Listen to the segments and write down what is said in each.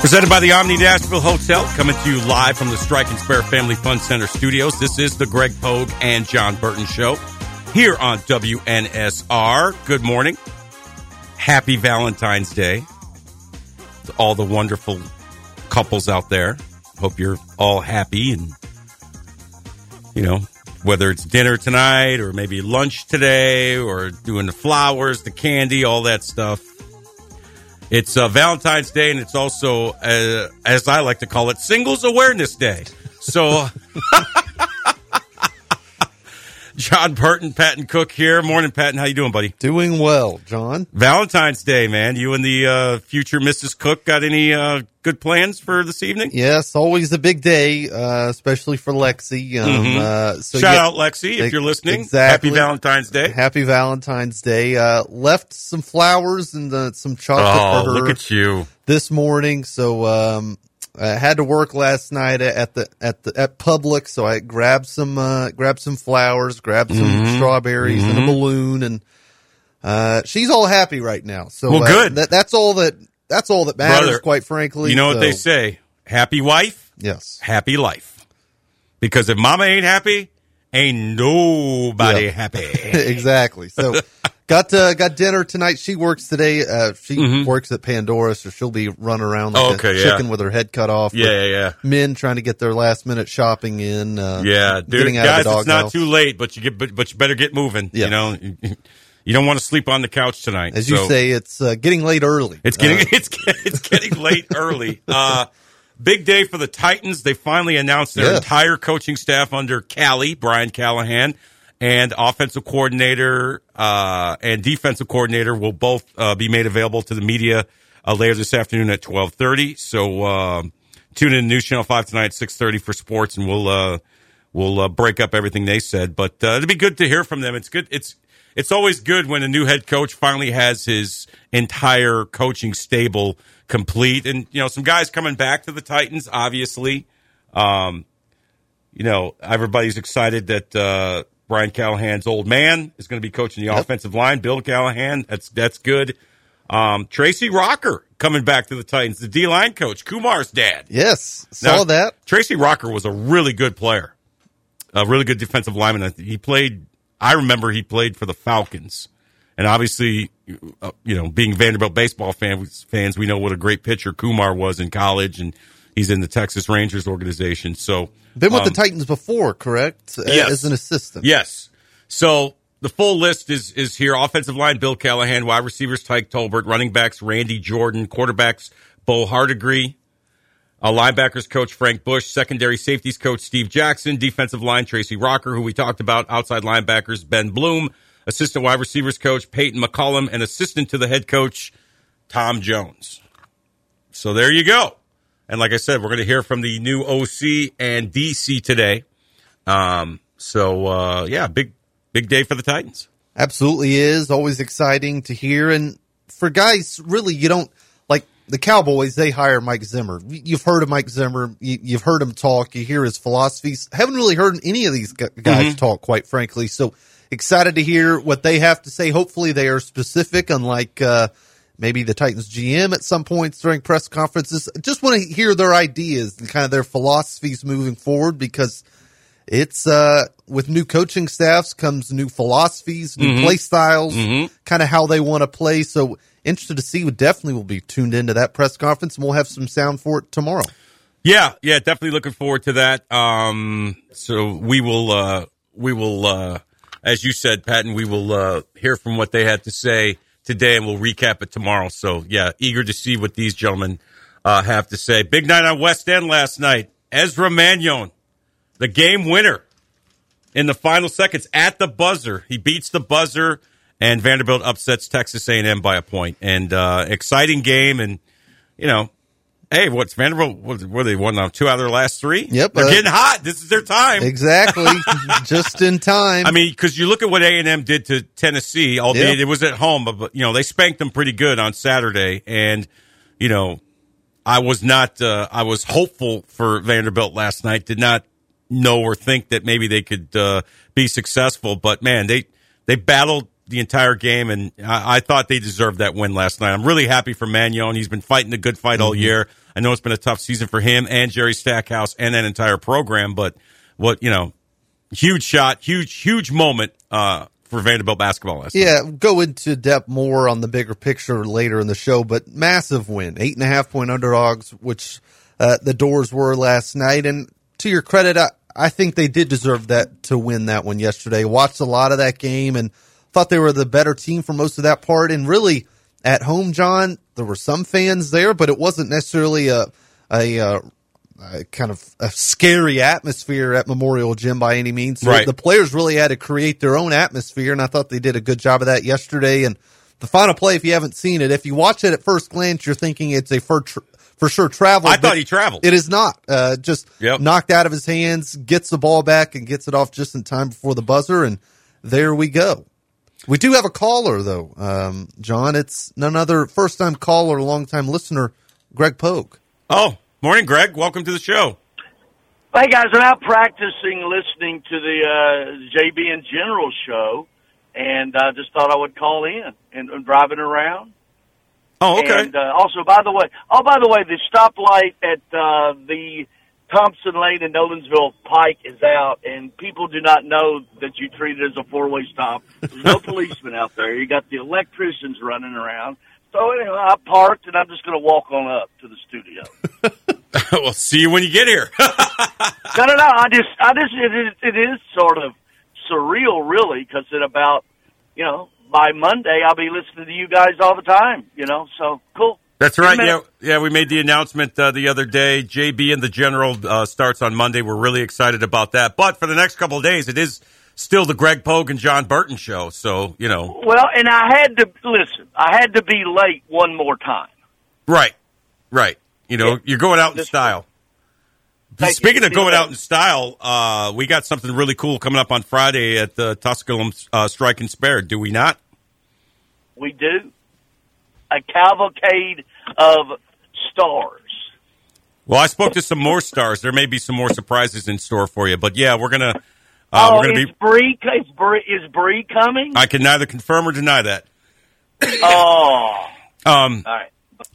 Presented by the Omni Nashville Hotel, coming to you live from the Strike and Spare Family Fun Center studios. This is the Greg Pogue and Jon Burton Show here on WNSR. Good morning. Happy Valentine's Day to all the wonderful couples out there. Hope you're all happy and, you know, whether it's dinner tonight or maybe lunch today or doing the flowers, the candy, all that stuff. It's uh, Valentine's Day, and it's also, uh, as I like to call it, Singles Awareness Day. So, Jon Burton, Patton Cook here. Morning, Patton. How you doing, buddy? Doing well, Jon. Valentine's Day, man. You and the uh, future Mrs. Cook got any uh, good plans for this evening? Yes, always a big day, uh, especially for Lexi. Um, Mhm. uh, so Shout yeah, out, Lexi, if you're listening. Exactly. Happy Valentine's Day. Happy Valentine's Day. Uh, left some flowers and uh, some chocolate Oh, for her look at you. this morning. So um, I had to work last night at the at the at Publix, so I grabbed some uh, grabbed some flowers, grabbed some Mhm. strawberries and a Mhm. balloon, and uh, she's all happy right now. So Well, uh, good. that, that's all that that's all that matters, Brother, quite frankly. You know what they say? Happy wife, Yes. happy life. Because if mama ain't happy, ain't nobody Yeah. happy. exactly. So got uh, got dinner tonight. She works today. Uh, she Mhm. works at Pandora, so she'll be running around like Okay, a yeah. chicken with her head cut off. Yeah, yeah, yeah. Men trying to get their last minute shopping in. Uh, Yeah, dude, getting out guys, of the dog it's not too late, but you get, but, but you better get moving. Yeah. You know, you don't want to sleep on the couch tonight. As you say, it's uh, getting late early. It's getting Uh, it's it's getting late early. Uh, big day for the Titans. They finally announced their Yes. entire coaching staff under Callie Brian Callahan and offensive coordinator uh, and defensive coordinator will both uh, be made available to the media uh, later this afternoon at twelve thirty. So um, tune in to News Channel Five tonight at six thirty for sports, and we'll uh, we'll uh, break up everything they said. But uh, it'd be good to hear from them. It's good. It's it's always good when a new head coach finally has his entire coaching stable complete, and you know some guys coming back to the Titans. Obviously, um, you know everybody's excited that uh, Brian Callahan's old man is going to be coaching the offensive line. Bill Callahan, that's that's good. Um, Tracy Rocker coming back to the Titans, the D line coach, Kumar's dad. yes, saw Now, that. Tracy Rocker was a really good player, a really good defensive lineman. He played. I remember he played for the Falcons, and obviously, uh, you know, being Vanderbilt baseball fans, fans, we know what a great pitcher Kumar was in college, and he's in the Texas Rangers organization. So Been with um, the Titans before, correct? Yes. As an assistant. Yes. So the full list is is here: offensive line Bill Callahan, wide receivers Tyke Tolbert, running backs Randy Jordan, quarterbacks Bo Hardegree, uh, linebackers coach Frank Bush, secondary safeties coach Steve Jackson, defensive line Tracy Rocker, who we talked about, outside linebackers Ben Bloom, assistant wide receivers coach Peyton McCollum, and assistant to the head coach Tom Jones. So there you go. And like I said, we're going to hear from the new OC and DC today. Um, so uh, yeah, big big day for the Titans. Absolutely is. Always exciting to hear. And for guys, really, you don't like the Cowboys, they hire Mike Zimmer. You've heard of Mike Zimmer. You, you've heard him talk. You hear his philosophies. Haven't really heard any of these gu- guys talk, quite frankly. So excited to hear what they have to say. Hopefully they are specific, unlike, uh, maybe the Titans GM at some points during press conferences. Just want to hear their ideas and kind of their philosophies moving forward because it's uh with new coaching staffs comes new philosophies, new Mhm. play styles, Mhm. kind of how they want to play. So interested to see. We definitely will be tuned into that press conference, and we'll have some sound for it tomorrow. Yeah, yeah, definitely looking forward to that. Um, so we will, uh, we will, uh, as you said, Patton, we will uh, hear from what they had to say today, and we'll recap it tomorrow. So yeah, eager to see what these gentlemen uh, have to say. Big night on West End last night. Ezra Manjon, the game winner in the final seconds at the buzzer. He beats the buzzer, and Vanderbilt upsets Texas A&M by a point. And uh, exciting game, and you know, Hey, what's Vanderbilt? What, what they won now? Two out of their last three. Yep, they're uh, getting hot. This is their time. Exactly. Just in time. I mean, because you look at what A and M did to Tennessee, albeit Yeah. it was at home, but, but you know they spanked them pretty good on Saturday, and you know I was not, uh, I was hopeful for Vanderbilt last night. Did not know or think that maybe they could uh, be successful, but man, they they battled the entire game, and I, I thought they deserved that win last night. I'm really happy for Manjon. He's been fighting a good fight all year. I know it's been a tough season for him and Jerry Stackhouse and that entire program, but what you know, huge shot, huge, huge moment uh, for Vanderbilt basketball last night. Yeah, go into depth more on the bigger picture later in the show, but massive win, eight and a half point underdogs, which uh, the Dores were last night. And to your credit, I, I think they did deserve that to win that one yesterday. Watched a lot of that game and thought they were the better team for most of that part. And really, at home, Jon, there were some fans there, but it wasn't necessarily a a, uh a kind of a scary atmosphere at Memorial Gym by any means. So Right. The players really had to create their own atmosphere, and I thought they did a good job of that yesterday. And the final play, if you haven't seen it, if you watch it at first glance, you're thinking it's a for, tr- for sure travel. I thought he traveled. It is not. Uh, just Yep. knocked out of his hands, gets the ball back, and gets it off just in time before the buzzer, and there we go. We do have a caller though, um, Jon. It's none other first time caller, long time listener, Greg Pogue. Oh, morning, Greg. Welcome to the show. Hey guys, I'm out practicing listening to the uh, JB and General show, and I just thought I would call in and, and driving around. Oh, okay. And uh, also, by the way, oh by the way, the stoplight at uh, the Thompson Lane and Nolensville Pike is out, and people do not know that you treat it as a four-way stop. There's no policeman out there. You got the electricians running around. So anyway, I parked, and I'm just going to walk on up to the studio. we'll see you when you get here. No, no, no. I just, I just, it is, it is sort of surreal, really, because at about, you know, by Monday, I'll be listening to you guys all the time. You know, so cool. That's right. Yeah, yeah. We made the announcement uh, the other day. JB and the General uh, starts on Monday. We're really excited about that. But for the next couple of days, it is still the Greg Pogue and Jon Burton show. So you know, Well, and I had to listen. I had to be late one more time. right, right. You know, Yeah. you're going out in This- style. Speaking of going out in style, uh, we got something really cool coming up on Friday at the Tusculum uh, Strike and Spare. Do we not? We do a cavalcade of stars. Well, I spoke to some more stars. There may be some more surprises in store for you, but yeah, we're gonna uh, oh, we're gonna is be. Bree? Is Bree, is Bree coming? I can neither confirm or deny that. oh, Um, all right.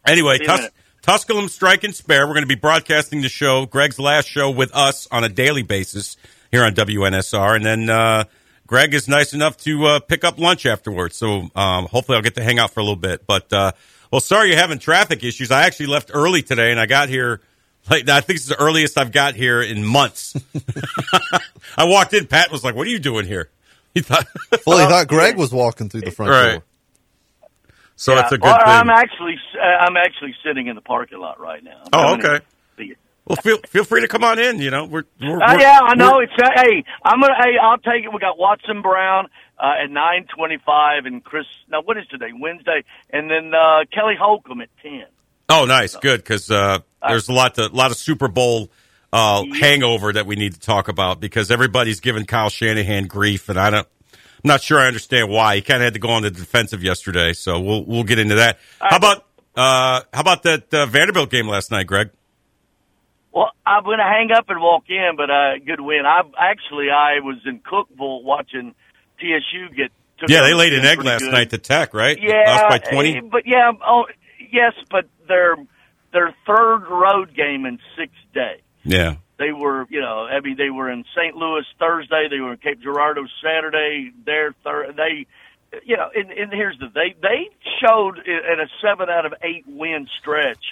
Anyway, See you in a Tus- Tusculum Strike and Spare. We're going to be broadcasting the show, Greg's last show with us on a daily basis here on WNSR, and then uh, Greg is nice enough to uh, pick up lunch afterwards. So um, hopefully, I'll get to hang out for a little bit. But uh, well, sorry you're having traffic issues. I actually left early today, and I got here. Like I think it's the earliest I've got here in months. I walked in. Pat was like, "What are you doing here?" He thought, Well, he thought Greg was walking through the front right. door. So Yeah, it's a good well, thing. I'm actually, uh, I'm actually sitting in the parking lot right now. Oh, I'm gonna okay. see you. Well, feel feel free to come on in. You know, we're, we're, Uh, yeah, I know. It's uh, hey, I'm gonna. Hey, I'll take it. We got Watson Brown uh, at nine twenty-five, and Chris. Now, what is today? Wednesday, and then uh, Kelly Holcomb at ten. Oh, nice, good, because uh, there's a lot to, lot of Super Bowl uh, hangover that we need to talk about because everybody's giving Kyle Shanahan grief, and I don't, I'm not sure I understand why. He kind of had to go on the defensive yesterday, so we'll we'll get into that. How about uh, how about that uh, Vanderbilt game last night, Greg? Well, I'm gonna hang up and walk in, but uh, good win. I actually I was in Cookeville watching TSU get. took Yeah, they laid an egg last good. night to Tech, right? Yeah, lost by twenty. eh, But yeah, oh yes, but their their third road game in six days. Yeah, They were, you know, I mean, they were in St. Louis Thursday. They were in Cape Girardeau Saturday. There, thir- they, you know, and, and here's the they they showed in a seven out of eight win stretch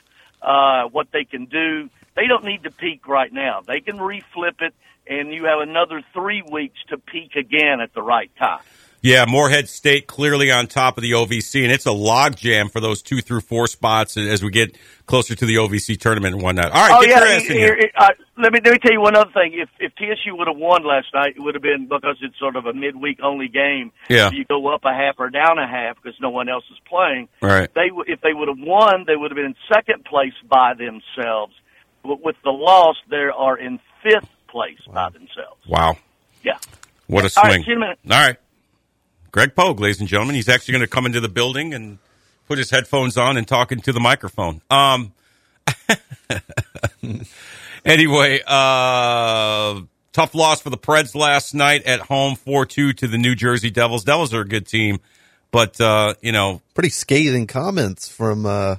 uh, what they can do. They don't need to peak right now. They can reflip it, and you have another three weeks to peak again at the right time. Yeah, Morehead State clearly on top of the OVC, and it's a logjam for those two through four spots as we get closer to the OVC tournament and whatnot. All right, Oh yeah, uh, let me let me tell you one other thing. If if TSU would have won last night, it would have been because it's sort of a midweek only game. Yeah. you go up a half or down a half because no one else is playing. Right. They if they would have won, they would have been in second place by themselves. But with the loss, they are in fifth place by themselves. Wow, Yeah. what a All right, swing! see you in a minute. All right, Greg Pogue, ladies and gentlemen, he's actually going to come into the building and put his headphones on and talk into the microphone. Um. anyway, uh, tough loss for the Preds last night at home, four two to the New Jersey Devils. Devils are a good team, but uh, you know, Pretty scathing comments from uh,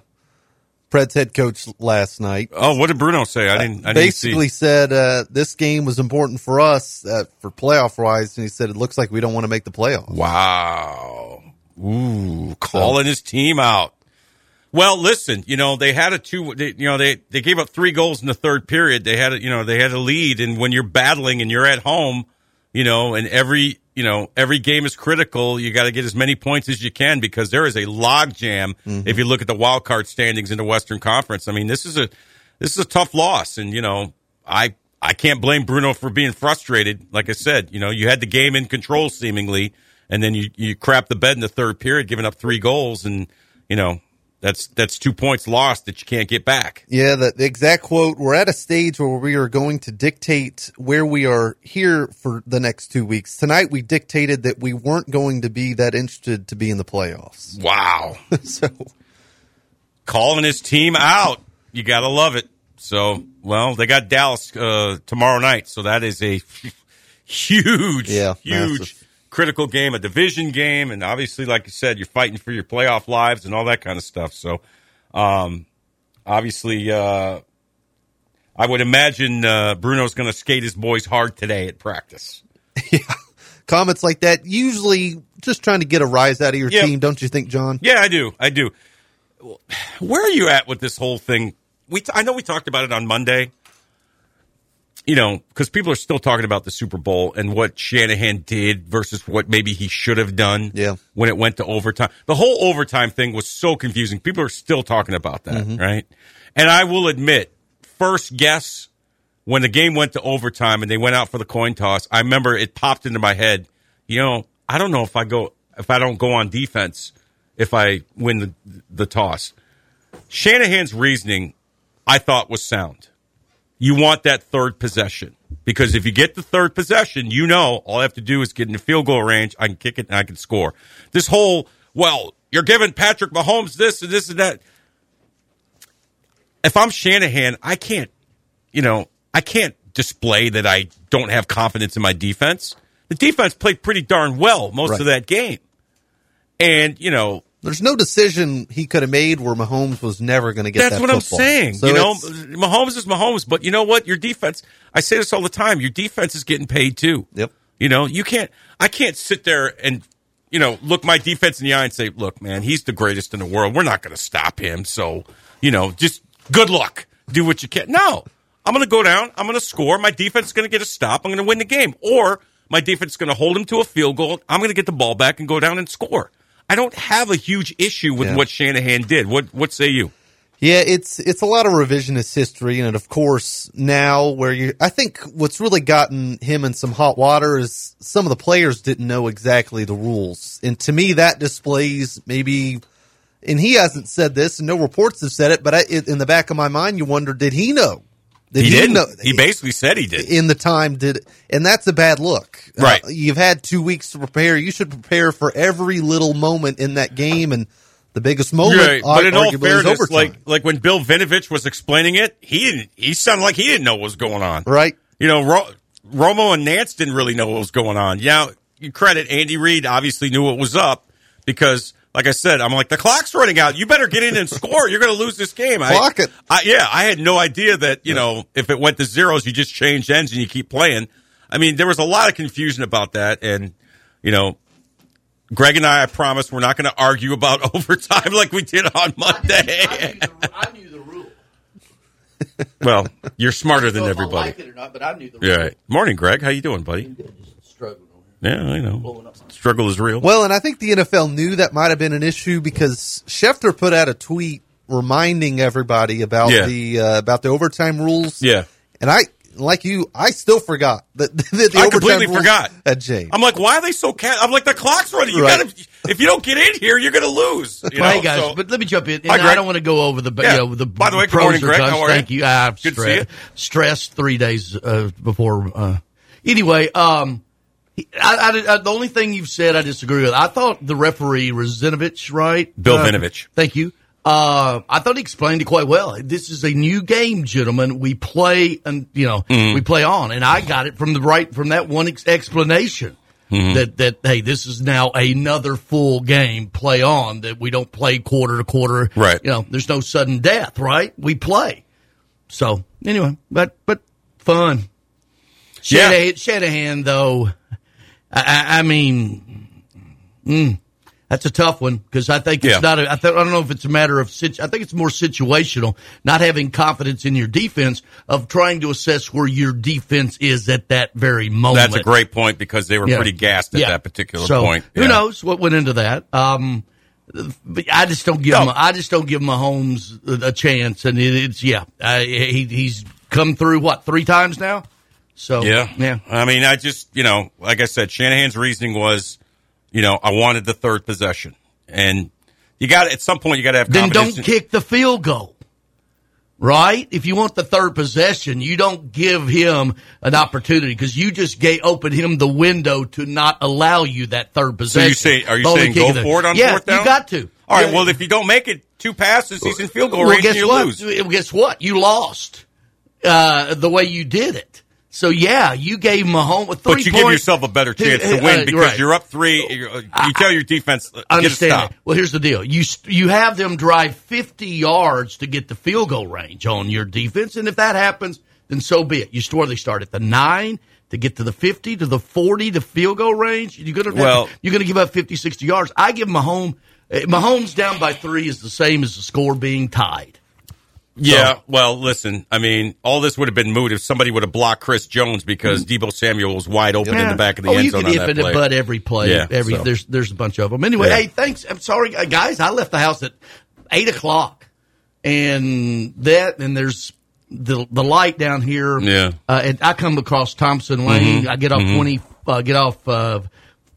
Pred's head coach last night. oh, what did Bruno say? I didn't. I didn't Basically see. said uh, this game was important for us uh, for playoff wise, and he said it looks like we don't want to make the playoffs. Wow. Ooh, calling his team out. Well, listen, you know, they had a two, they, you know, they, they gave up three goals in the third period. They had a, you know, they had a lead. And when you're battling and you're at home, you know, and every, you know, every game is critical. You got to get as many points as you can because there is a log jam. Mm-hmm. If you look at the wild card standings in the Western Conference, I mean, this is a, this is a tough loss. And, you know, I, I can't blame Bruno for being frustrated. Like I said, you know, you had the game in control seemingly, and then you, you crap the bed in the third period, giving up three goals. And, you know, that's, that's two points lost that you can't get back. Yeah, the, the exact quote We're at a stage where we are going to dictate where we are here for the next two weeks. Tonight, we dictated that we weren't going to be that interested to be in the playoffs. Wow. so, calling his team out. You got to love it. So, well, they got Dallas uh, tomorrow night, so that is a huge, Yeah, huge, massive. Critical game, a division game, and obviously, like you said, you're fighting for your playoff lives and all that kind of stuff. So, um, obviously, uh, I would imagine uh, Bruno's going to skate his boys hard today at practice. comments like that usually just trying to get a rise out of your Yeah. team, don't you think, Jon? Yeah, I do. I do. Where are you at with this whole thing? We t- I know we talked about it on Monday. You know, because people are still talking about the Super Bowl and what Shanahan did versus what maybe he should have done. Yeah. When it went to overtime, the whole overtime thing was so confusing. People are still talking about that, mm-hmm. right? And I will admit, first guess when the game went to overtime and they went out for the coin toss, I remember it popped into my head. You know, I don't know if I go if I don't go on defense if I win the the toss. Shanahan's reasoning, I thought, was sound. You want that third possession because if you get the third possession, you know all I have to do is get in the field goal range. I can kick it and I can score. This whole well, you're giving Patrick Mahomes this and this and that. If I'm Shanahan, I can't, you know, I can't display that I don't have confidence in my defense. The defense played pretty darn well most Right. of that game. And, you know, There's no decision he could have made where Mahomes was never going to get That's that what I'm saying. So you know, Mahomes is Mahomes, but you know what? Your defense. I say this all the time. Your defense is getting paid too. Yep. You know, you can't. I can't sit there and you know look my defense in the eye and say, "Look, man, he's the greatest in the world. We're not going to stop him." So you know, just good luck. Do what you can. No, I'm going to go down. I'm going to score. My defense is going to get a stop. I'm going to win the game. Or my defense is going to hold him to a field goal. I'm going to get the ball back and go down and score. I don't have a huge issue with Yeah. what Shanahan did. What What say you? Yeah, it's it's a lot of revisionist history, and of course now where you, I think what's really gotten him in some hot water is some of the players didn't know exactly the rules, and to me that displays maybe, and he hasn't said this, and no reports have said it, but I, it, in the back of my mind, you wonder did he know? Did He, didn't. know? He basically said he did. in the time did and that's a bad look Right. Uh, you've had two weeks to prepare you should prepare for every little moment in that game and the biggest moment Right, but in all fairness, like like when Bill Vinovich was explaining it, he didn't. He sounded like he didn't know what was going on. right You know, Ro- Romo and Nance didn't really know what was going on. Yeah, you credit Andy Reid obviously knew what was up because, like I said, I'm like the clock's running out. You better get in and score. You're going to lose this game. Clock I, it. I, yeah, I had no idea that you know if it went to zeros, you just change ends and you keep playing. I mean, there was a lot of confusion about that, and you know, Greg and I, I promise, we're not going to argue about overtime like we did on Monday. I knew the rule. well, you're smarter than I don't know if I everybody. like it or not, but I knew the rule. Yeah. Morning, Greg. How you doing, buddy? Struggling over Yeah, you know, struggle is real. Well, and I think the NFL knew that might have been an issue because Schefter put out a tweet reminding everybody about Yeah. the uh, about the overtime rules. Yeah. and I like you, I still forgot that, that the I overtime completely rules forgot. had changed. I'm like, why are they so cat? I'm like, the clock's running. You Right. gotta, if you don't get in here, you're gonna lose. You know? hey guys, So- but let me jump in. And Hi, Greg. I don't want to go over the Yeah. you know the By the way, good pros morning, or Greg. cons. How are Thank you? you. Ah, Good to see you. stress three days uh, before. Uh, anyway, um, he- I, I, I- the only thing you've said I disagree with. I thought the referee Razinovich, right? Bill Uh, Vinovich. Thank you. Uh, I thought he explained it quite well. This is a new game, gentlemen. We play and, you know, Mm-hmm. we play on. And I got it from the right, from that one ex- explanation Mm-hmm. that, that, hey, this is now another full game play on that we don't play quarter to quarter. Right. You know, there's no sudden death, right? We play. So anyway, but, but fun. Yeah. Shanahan, Shanahan though, I, I, I mean, mm, that's a tough one because I think it's Yeah. not. A, I, th- I don't know if it's a matter of. I think it's more situational, not having confidence in your defense of trying to assess where your defense is at that very moment. that's a great point because they were Yeah. pretty gassed at Yeah. that particular So, point. Who knows what went into that? Um, but I just don't give No. him. I just don't give Mahomes a, a chance, and it, it's yeah. Uh, he he's come through what three times now. So Yeah. yeah. I mean, I just, you know, like I said, Shanahan's reasoning was, you know, I wanted the third possession. And you got at some point you got to have then don't kick the field goal. Right? If you want the third possession, you don't give him an opportunity because you just gave, opened him the window to not allow you that third so possession. you say, are you saying go the- for it on yeah, fourth down? you got to. All right. Yeah. Well, if you don't make it two passes, he's in field goal Well, range guess and you what? lose. Guess what? You lost uh, the way you did it. So yeah, you gave Mahomes a three But you give yourself a better chance Uh, to win uh, because right. you're up three. You're, uh, you tell your defense, uh, I understand. Well, here's the deal: you you have them drive 50 yards to get the field goal range on your defense, and if that happens, then so be it. You store they start at the nine to get to the 50 to the 40 to field goal range. You're gonna Well- you're gonna give up 50, 60 yards. I give Mahomes uh, Mahomes down by three is the same as the score being tied. Yeah, well, listen. I mean, all this would have been moot if somebody would have blocked Chris Jones because Deebo Samuel was wide open in the back of the oh, end you zone can on if that and play. but every play. Yeah, every so. there's there's a bunch of them. Anyway, Yeah. hey, thanks. I'm sorry, uh, guys. I left the house at eight o'clock, and that and there's the the light down here. Yeah. Mm-hmm. uh, and I come across Thompson Lane. I get off twenty, uh, get off uh,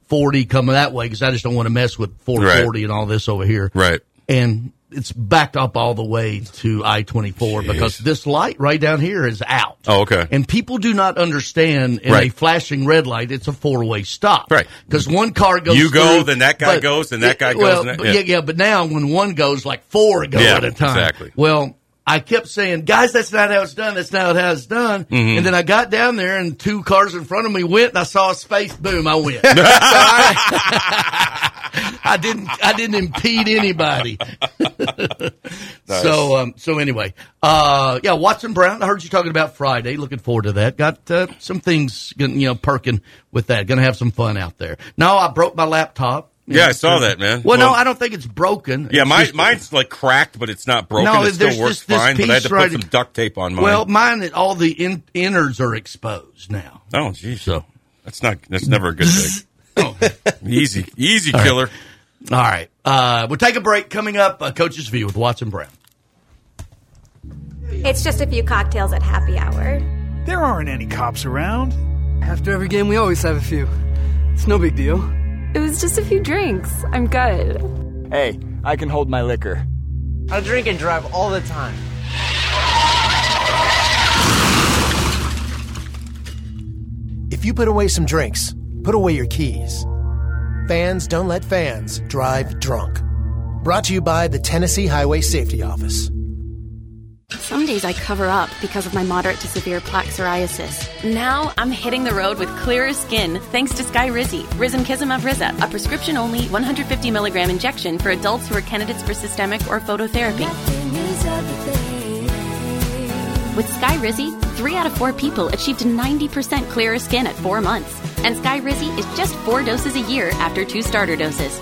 forty coming that way because I just don't want to mess with four forty and all this over here. Right. and it's backed up all the way to I twenty four because this light right down here is out. Oh, okay. And people do not understand in a flashing red light, it's a four way stop. Right. Because one car goes. You go, through, then that guy goes, then that guy goes, Well, and that- yeah. yeah. yeah, But now when one goes, like four go Yeah, at a time. exactly. Well, I kept saying, guys, that's not how it's done. That's not how it's done. Mm-hmm. And then I got down there, and two cars in front of me went, and I saw his face. Boom! I went. So I, I didn't. I didn't impede anybody. So, um, so anyway, uh, yeah, Watson Brown. I heard you talking about Friday. Looking forward to that. Got uh, some things, you know, perking with that. Going to have some fun out there. No, I broke my laptop. You Yeah, know, I saw that, man. Well, no, I don't think it's broken. Yeah, It's mine, just- mine's like cracked, but it's not broken. No, it still works this- this fine. But I had to put right- some duct tape on mine. Well, mine, all the in, innards are exposed now. oh, geez. So, That's not. That's never a good thing. easy, easy killer. All right, uh, we'll take a break. Coming up, uh, Coach's View with Watson Brown. It's just a few cocktails at happy hour. There aren't any cops around. After every game, we always have a few. It's no big deal. It was just a few drinks. I'm good. Hey, I can hold my liquor. I drink and drive all the time. If you put away some drinks, put away your keys. Fans don't let fans drive drunk. Brought to you by the Tennessee Highway Safety Office. Some days I cover up because of my moderate to severe plaque psoriasis. Now I'm hitting the road with clearer skin thanks to Skyrizi, Rizumkizumab Riza, a prescription only 150 milligram injection for adults who are candidates for systemic or phototherapy. With Skyrizi, three out of four people achieved 90% clearer skin at four months. And Skyrizi is just four doses a year after two starter doses.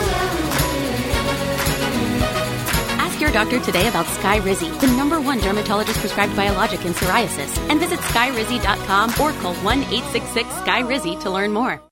Your doctor today about Skyrizi, the number one dermatologist prescribed biologic in psoriasis, and visit skyrizi.com or call 1 866 Skyrizi to learn more.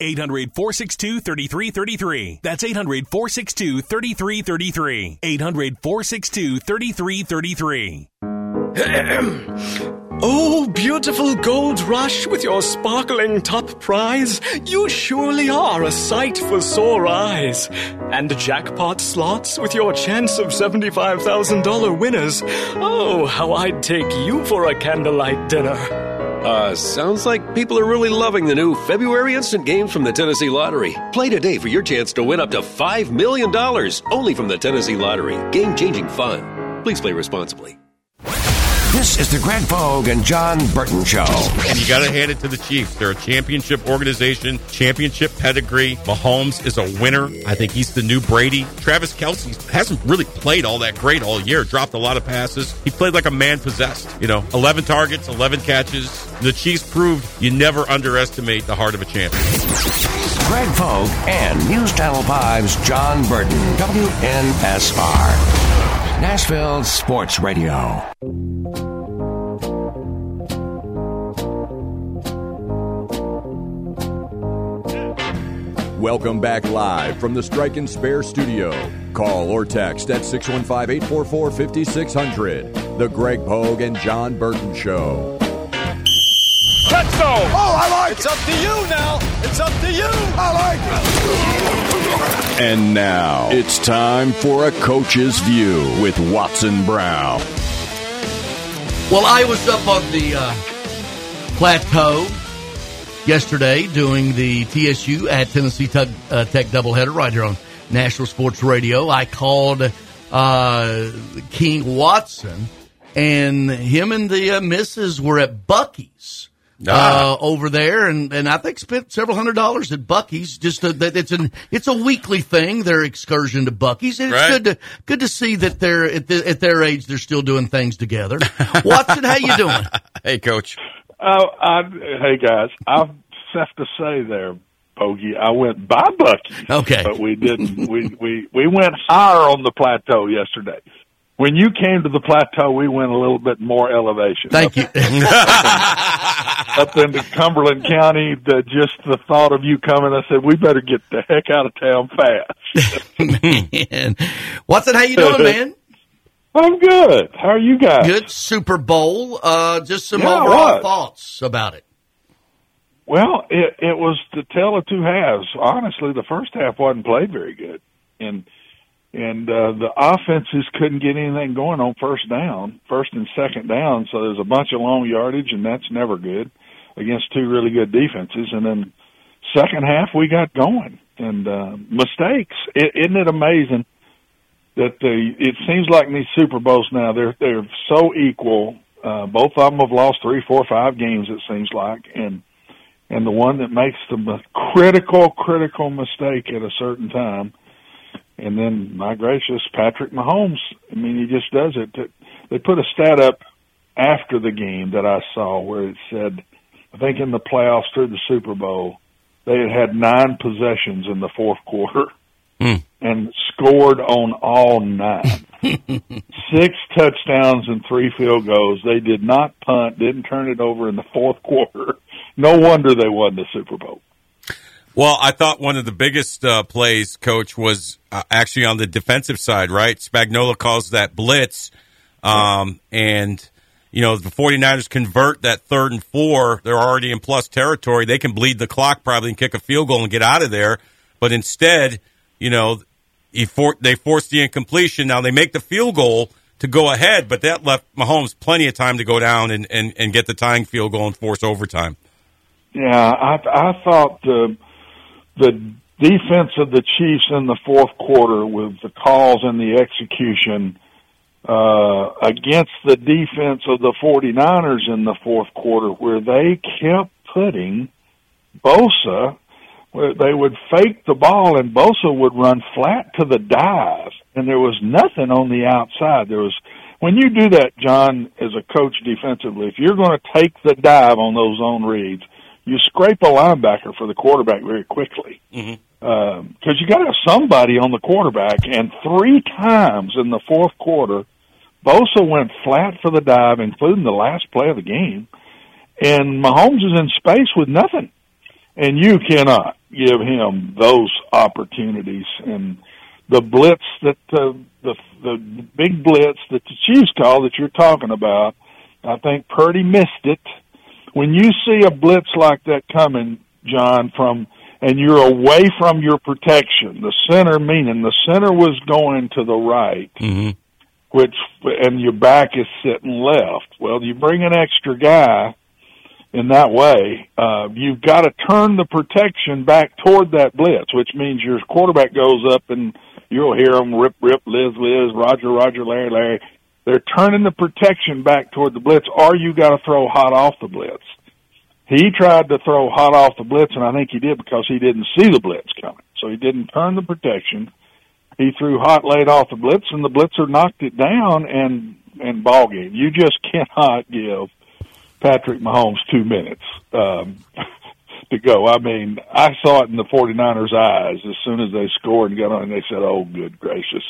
800 462 3333. That's 800 462 3333. 800 462 3333. Oh, beautiful gold rush with your sparkling top prize. You surely are a sight for sore eyes. And jackpot slots with your chance of $75,000 winners. Oh, how I'd take you for a candlelight dinner. Uh, sounds like people are really loving the new February instant games from the Tennessee Lottery. Play today for your chance to win up to $5 million only from the Tennessee Lottery. Game changing fun. Please play responsibly. This is the Greg Pogue and Jon Burton Show. And you got to hand it to the Chiefs. They're a championship organization, championship pedigree. Mahomes is a winner. I think he's the new Brady. Travis Kelce hasn't really played all that great all year, dropped a lot of passes. He played like a man possessed. You know, 11 targets, 11 catches. The Chiefs proved you never underestimate the heart of a champion. Greg Pogue and News Channel 5's Jon Burton, WNSR. Nashville Sports Radio. Welcome back live from the Strike and Spare studio. Call or text at 615 844 5600. The Greg Pogue and Jon Burton Show. Touchdown! Oh, I like It's up to you now. It's up to you. I like it. And now it's time for a coach's view with Watson Brown. Well, I was up on the uh, plateau yesterday doing the TSU at Tennessee Tech, uh, Tech doubleheader right here on Nashville Sports Radio. I called uh, King Watson, and him and the uh, missus were at Buc-ee's. Ah. Uh, over there, and, and I think spent several hundred dollars at Buc-ee's. Just to, that it's an it's a weekly thing. Their excursion to Buc-ee's, and it's Right. good to good to see that they're at, the, at their age they're still doing things together. Watson, how you doing? hey, Coach. Oh, I, hey guys, I have to say there, Pogey, I went by Bucky. Okay, but we didn't. we we we went higher on the plateau yesterday. When you came to the plateau, we went a little bit more elevation. Thank you. Up into Cumberland County, the, just the thought of you coming, I said we better get the heck out of town fast. man. Watson, how you doing, man? I'm good. How are you guys? Good Super Bowl. Uh, just some Yeah, overall thoughts about it. Well, it it was the tale of two halves. Honestly, the first half wasn't played very good, and and uh, the offenses couldn't get anything going on first down, first and second down. So there's a bunch of long yardage, and that's never good against two really good defenses. And then second half we got going, and uh, mistakes. It, isn't it amazing that the it seems like these Super Bowls now they're they're so equal. Uh, both of them have lost three, four, five games. It seems like, and and the one that makes the critical, critical mistake at a certain time, and then my gracious, Patrick Mahomes. I mean, he just does it. They put a stat up after the game that I saw where it said, I think in the playoffs through the Super Bowl, they had had nine possessions in the fourth quarter. Hmm. and scored on all nine. Six touchdowns and three field goals. They did not punt, didn't turn it over in the fourth quarter. No wonder they won the Super Bowl. Well, I thought one of the biggest uh, plays, coach, was uh, actually on the defensive side, right? Spagnuolo calls that blitz. Um, and, you know, the 49ers convert that third and four. They're already in plus territory. They can bleed the clock probably and kick a field goal and get out of there. But instead, you know, for, they forced the incompletion. Now they make the field goal to go ahead, but that left Mahomes plenty of time to go down and, and, and get the tying field goal and force overtime. Yeah, I, I thought the the defense of the Chiefs in the fourth quarter with the calls and the execution uh, against the defense of the 49ers in the fourth quarter where they kept putting Bosa they would fake the ball and Bosa would run flat to the dive and there was nothing on the outside. There was when you do that, Jon, as a coach defensively, if you're going to take the dive on those zone reads, you scrape a linebacker for the quarterback very quickly. Mm-hmm because um, you got to have somebody on the quarterback. And three times in the fourth quarter, Bosa went flat for the dive, including the last play of the game. And Mahomes is in space with nothing, and you cannot give him those opportunities. And the blitz that uh, the the big blitz that the Chiefs call that you're talking about, I think Purdy missed it. When you see a blitz like that coming, Jon, from and you're away from your protection, the center meaning the center was going to the right, mm-hmm. which and your back is sitting left. Well, you bring an extra guy in that way, uh, you've got to turn the protection back toward that blitz, which means your quarterback goes up and you'll hear them rip, rip, Liz, Liz, Roger, Roger, Larry, Larry. They're turning the protection back toward the blitz, or you got to throw hot off the blitz. He tried to throw hot off the blitz, and I think he did because he didn't see the blitz coming. So he didn't turn the protection. He threw hot late off the blitz, and the blitzer knocked it down and and ball game. You just cannot give Patrick Mahomes two minutes um, to go. I mean, I saw it in the 49ers' eyes as soon as they scored and got on. And they said, "Oh, good gracious!"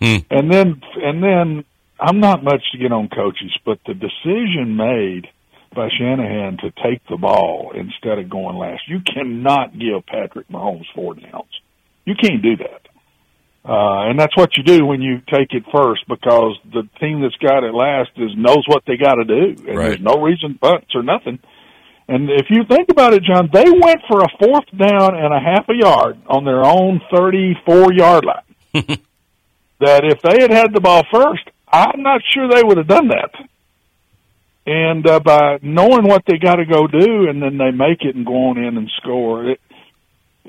Hmm. And then, and then, I'm not much to get on coaches, but the decision made by Shanahan to take the ball instead of going last. You cannot give Patrick Mahomes four downs. You can't do that. Uh, and that's what you do when you take it first because the team that's got it last is knows what they got to do. And right. there's no reason bunts or nothing. And if you think about it, Jon, they went for a fourth down and a half a yard on their own 34 yard line. that if they had had the ball first, I'm not sure they would have done that. And uh, by knowing what they got to go do, and then they make it and go on in and score, it,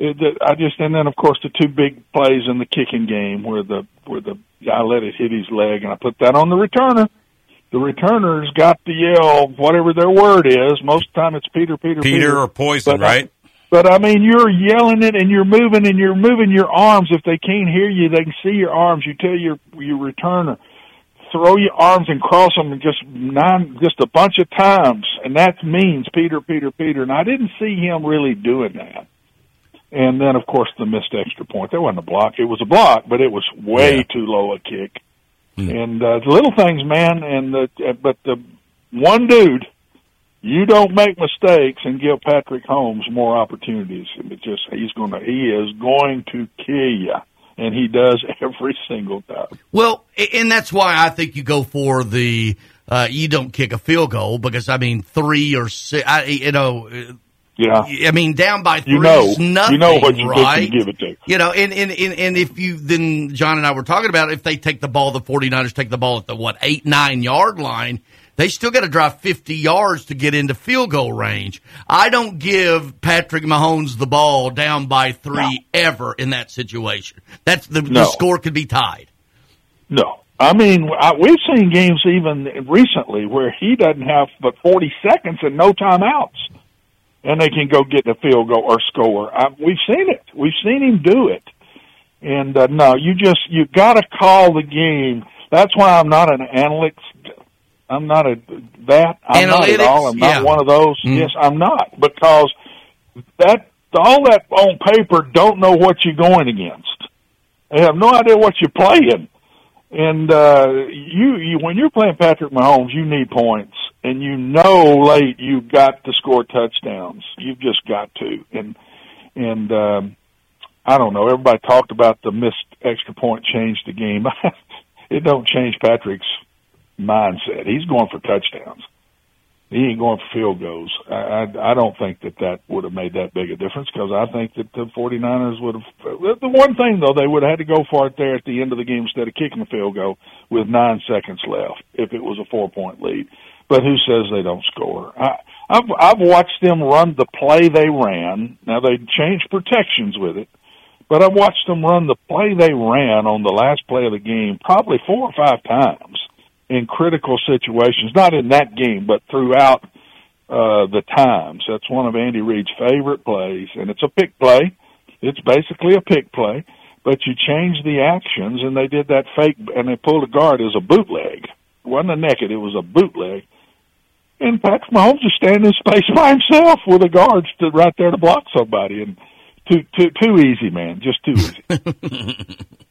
it, I just and then of course the two big plays in the kicking game where the where the guy let it hit his leg, and I put that on the returner. The returner's got to yell whatever their word is. Most of the time it's Peter, Peter, Peter, Peter or poison, but, uh, right? But I mean, you're yelling it and you're moving and you're moving your arms. If they can't hear you, they can see your arms. You tell your your returner, throw your arms and cross them just nine, just a bunch of times, and that means Peter, Peter, Peter. And I didn't see him really doing that. And then, of course, the missed extra point. That wasn't a block. It was a block, but it was way Yeah. too low a kick. Hmm. And uh, the little things, man. And the uh, but the one dude, you don't make mistakes and give Patrick Holmes more opportunities. It just he's going to he is going to kill you, and he does every single time. Well, and that's why I think you go for the uh, you don't kick a field goal because I mean three or six. I, you know, Yeah. I mean down by three You know, is nothing, you know what you right? can give it to. You know, and, and, and, and if you then Jon and I were talking about if they take the ball, the 49ers take the ball at the what eight nine yard line. They still got to drive 50 yards to get into field goal range. I don't give Patrick Mahomes the ball down by three ever in that situation. That's the, the score could be tied. No. I mean, I, we've seen games even recently where he doesn't have but 40 seconds and no timeouts, and they can go get the field goal or score. I, we've seen it. We've seen him do it. And uh, no, you just you got to call the game. That's why I'm not an analytics. I'm not a that. I'm not at all. I'm not Yeah. one of those. Mm. Yes, I'm not because that all that on paper don't know what you're going against They have no idea what you're playing. And uh, you, you, when you're playing Patrick Mahomes, you need points, and you know late you've got to score touchdowns. You've just got to. And and um, I don't know. Everybody talked about the missed extra point changed the game. it don't change Patrick's mindset. He's going for touchdowns. He ain't going for field goals. I, I, I don't think that that would have made that big a difference because I think that the 49ers would have. The one thing though, they would have had to go for it there at the end of the game instead of kicking a field goal with nine seconds left if it was a four point lead. But who says they don't score? I, I've I've watched them run the play they ran. Now they changed protections with it, but I've watched them run the play they ran on the last play of the game probably four or five times in critical situations. Not in that game, but throughout uh, the times. That's one of Andy Reid's favorite plays, and it's a pick play. It's basically a pick play, but you change the actions, and they did that fake, and they pulled a guard as a bootleg. It wasn't a naked; it was a bootleg. And Patrick Mahomes is standing in space by himself with a guard stood right there to block somebody, and too too too easy, man, just too easy.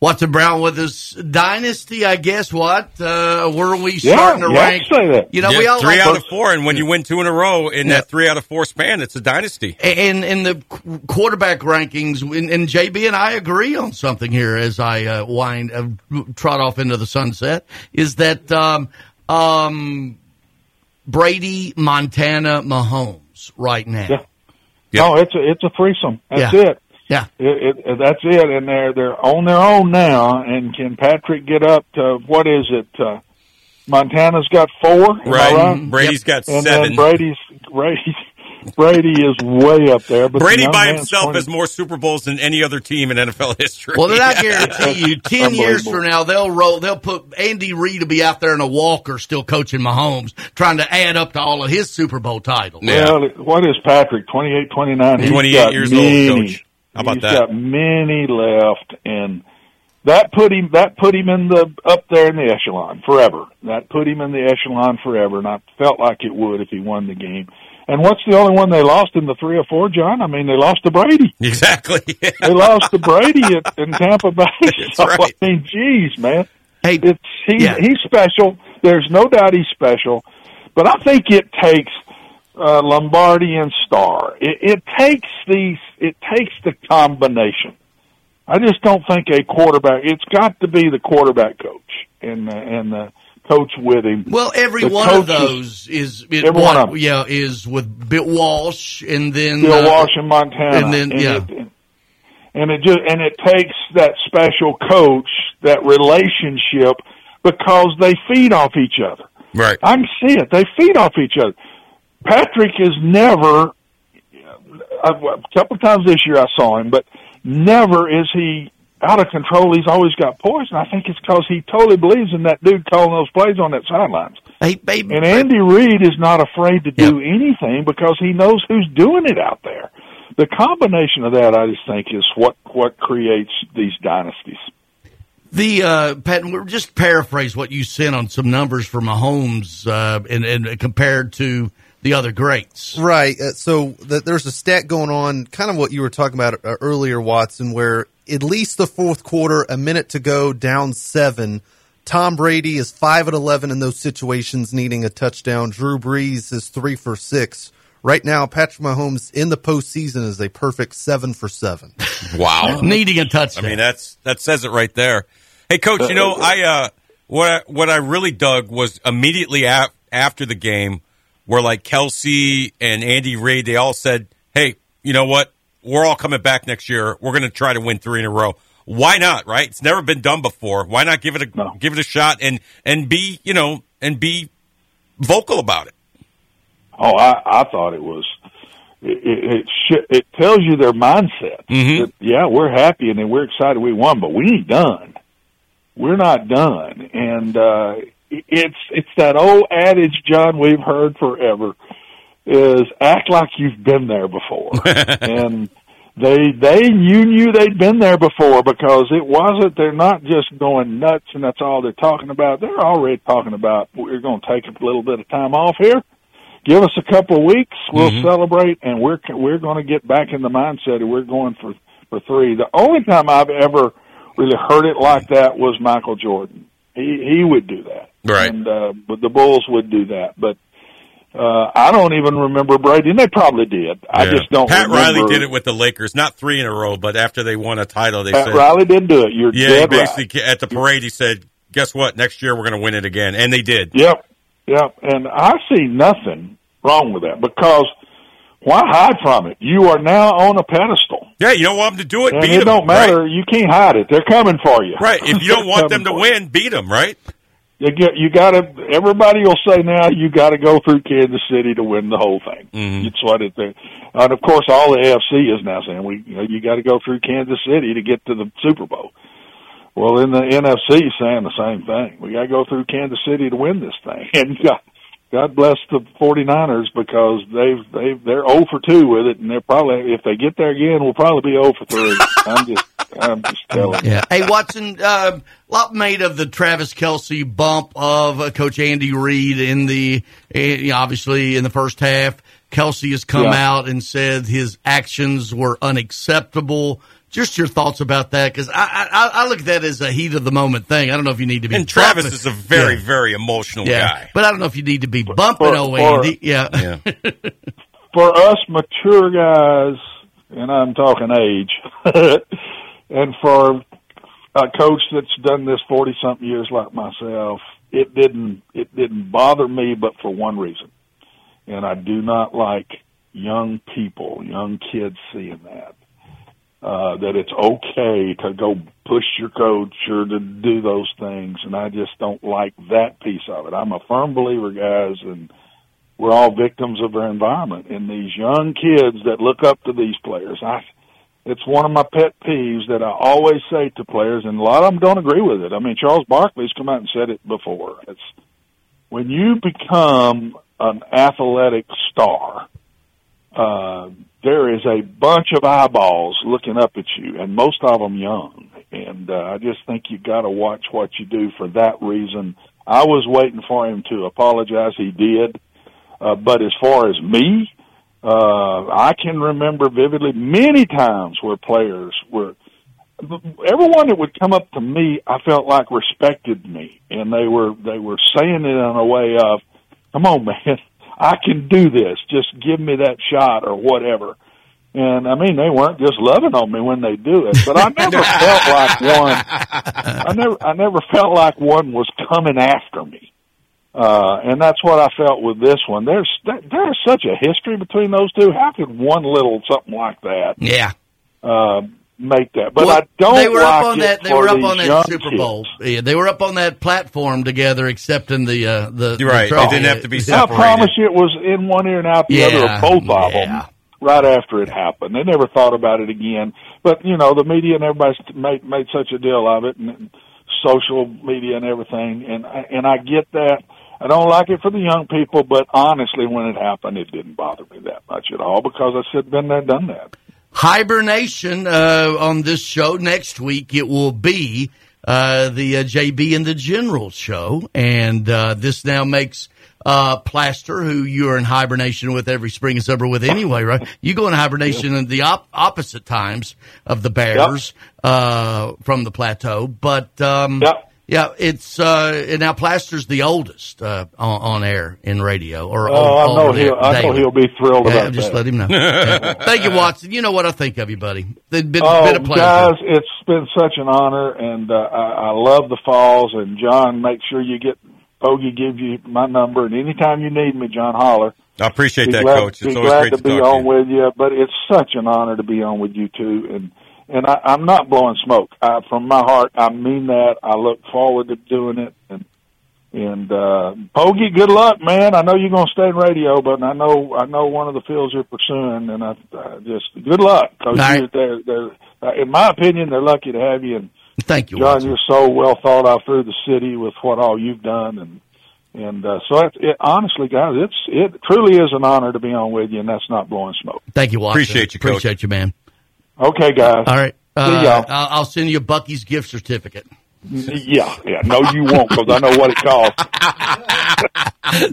Watson Brown with his dynasty, I guess. What? Uh, where are we starting yeah, to yeah, rank? Say that. You know, Yeah, we all three like out of four, and when you win two in a row in that three out of four span, it's a dynasty. And in the quarterback rankings, and, and JB and I agree on something here as I uh, wind uh, trot off into the sunset, is that um, um, Brady, Montana, Mahomes right now. Yeah. No, it's a it's a threesome. That's Yeah. it. Yeah. It, it, that's it, and they're they're on their own now. And can Patrick get up to what is it? Uh, Montana's got four, Right. right? Brady's got and seven. then Brady's Brady Brady is way up there. But Brady young by himself 20 has more Super Bowls than any other team in NFL history. Well, then I guarantee you, ten years from now, they'll roll. They'll put Andy Reid to be out there in a walker, still coaching Mahomes, trying to add up to all of his Super Bowl titles. Well, what is Patrick? 28, 29? He's 28 got years old, Coach. How about he's that? got many left, and that put him that put him in the up there in the echelon forever. That put him in the echelon forever, and I felt like it would if he won the game. And what's the only one they lost in the three or four, Jon? I mean, they lost to Brady. Exactly. They lost to Brady at, in Tampa Bay. so, right. I mean, geez, man. Hey, it's he, yeah. he's special. There's no doubt he's special, but I think it takes uh, Lombardi and Starr. It, it takes these. It takes the combination. I just don't think a quarterback. It's got to be the quarterback coach and uh, and the coach with him. Well, every The one of those is, is Every one of them. yeah is with Bill Walsh, and then Bill uh, Walsh in Montana, and then yeah. it, and it just and it takes that special coach, that relationship, because they feed off each other. Right. I can see it. They feed off each other. Patrick is never. A couple of times this year I saw him, but never is he out of control. He's always got poison. I think it's because he totally believes in that dude calling those plays on that sidelines. Hey, hey, And Andy Reid is not afraid to do anything because he knows who's doing it out there. The combination of that, I just think, is what what creates these dynasties. The uh, Pat, we're just paraphrase what you sent on some numbers for Mahomes, uh, and, and compared to the other greats. Right. Uh, so th- there's a stat going on, kind of what you were talking about uh, earlier, Watson, where at least the fourth quarter, a minute to go, down seven. Tom Brady is five at eleven in those situations, needing a touchdown. Drew Brees is three for six. Right now, Patrick Mahomes in the postseason is a perfect seven for seven. Wow. Needing a touchdown. I mean, that's that says it right there. Hey, coach, you know, I uh, what I, what I really dug was immediately af- after the game, where like Kelce and Andy Reid, they all said, "Hey, you know what? We're all coming back next year. We're going to try to win three in a row. Why not? Right? It's never been done before. Why not give it a give it a shot and and be you know and be vocal about it." Oh, I, I thought it was. It it, it, sh- it tells you their mindset. Mm-hmm. That, yeah, we're happy and then we're excited we won, but we ain't done. We're not done, and uh, it's it's that old adage, Jon, we've heard forever, is act like you've been there before, and they they you knew they'd been there before because it wasn't. They're not just going nuts and that's all they're talking about. They're already talking about we're going to take a little bit of time off here give us a couple of weeks, we'll Mm-hmm. celebrate, and we're we're going to get back in the mindset of we're going for for three. The only time I've ever really heard it like that was Michael Jordan. He he would do that, Right. And uh, but the Bulls would do that, but. Uh, I don't even remember Brady, and they probably did. I just don't. Pat remember. Riley did it with the Lakers, not three in a row, but after they won a title, they Pat said Riley did do it. You're Yeah, he dead right. basically at the parade he said, "Guess what? Next year we're going to win it again," and they did. Yep, yep. And I see nothing wrong with that because why hide from it? You are now on a pedestal. Yeah, you don't want them to do it. And beat it 'em, don't matter. right? You can't hide it. They're coming for you. Right. If you don't want them to win, beat them. Right. You get, you got to. Everybody will say now you got to go through Kansas City to win the whole thing. Mm-hmm. It's what it. And of course, all the AFC is now saying we. You know, you got to go through Kansas City to get to the Super Bowl. Well, in the NFC, saying the same thing. We got to go through Kansas City to win this thing. And God, God bless the 49ers because they've they've they're 0 for 2 with it, and they're probably if they get there again, we'll probably be 0 for 3. I'm just I'm just telling you. Yeah. Hey, Watson, uh, lot made of the Travis Kelce bump of uh, Coach Andy Reid in the, uh, obviously in the first half. Kelce has come Yeah. out and said his actions were unacceptable. Just your thoughts about that, because I, I I look at that as a heat of the moment thing. I don't know if you need to be. And Travis bumping- is a very, Yeah. very emotional yeah. guy. but I don't know if you need to be bumping For- oh for- Yeah. Yeah. for us mature guys, and I'm talking age, and for a coach that's done this forty something years like myself, it didn't it didn't bother me, but for one reason, and I do not like young people, young kids seeing that. Uh, that it's okay to go push your coach or to do those things, and I just don't like that piece of it. I'm a firm believer, guys, and we're all victims of our environment. And these young kids that look up to these players, I, it's one of my pet peeves that I always say to players, and a lot of them don't agree with it. I mean, Charles Barkley's come out and said it before. It's when you become an athletic star, uh, there is a bunch of eyeballs looking up at you, and most of them young. And uh, I just think you got to watch what you do for that reason. I was waiting for him to apologize. He did. Uh, but as far as me, uh, I can remember vividly many times where players were, everyone that would come up to me, I felt like respected me, and they were they were saying it in a way of, "Come on, man, I can do this. Just give me that shot or whatever." And I mean, they weren't just loving on me when they do it, but I never felt like one. I never, I never felt like one was coming after me. Uh, and that's what I felt with this one. There's there's such a history between those two. How could one little something like that, Yeah. uh, make that? But Well, I don't. They were like up on that. They were up on that Super. Bowl. Yeah, they were up on that platform together, accepting the uh, the. You're right. the They didn't have to be Separated. I promise you, it was in one ear and out the Yeah, other of both of yeah. them. Right after it happened, they never thought about it again. But you know, the media and everybody's made made such a deal of it, and social media and everything. And I- and I get that. I don't like it for the young people, but honestly, when it happened, it didn't bother me that much at all because I said, been there, done that. Hibernation uh, on this show next week. It will be uh, the uh, JB and the General show, and uh, this now makes uh, Plaster, who you're in hibernation with every spring and summer with anyway, right? You go in hibernation in the op- opposite times of the Bears uh, from the plateau, but um, yeah, it's uh, and now Plaster's the oldest uh, on, on air in radio. Or Oh, on- I know he'll, I know he'll be thrilled Yeah, about just that. Just let him know. Yeah. Thank you, Watson. You know what I think of you, buddy. It's been, oh, been a pleasure. guys, it's been such an honor, and uh, I, I love the falls. And Jon, make sure you get Bogey give you my number, and anytime you need me, Jon, holler. I appreciate Be that, glad, Coach. It's be always glad great to, to be talk to on you. with you, but it's such an honor to be on with you too. And and I, I'm not blowing smoke. I, from my heart, I mean that. I look forward to doing it. And and uh, Pogey, good luck, man. I know you're going to stay in radio, but I know I know one of the fields you're pursuing, and I, I just good luck because All right. they're, they're, uh, in my opinion, they're lucky to have you. And Thank you, Jon. Watson. You're so well thought out through the city with what all you've done, and and uh, so it, it, honestly, guys, it's it truly is an honor to be on with you, and that's not blowing smoke. Thank you, Watson. Appreciate you, Coach. Appreciate you, man. Okay, guys. All right. See Uh, y'all. I'll, I'll send you Buc-ee's gift certificate. Yeah, yeah. No, you won't, because I know what it costs.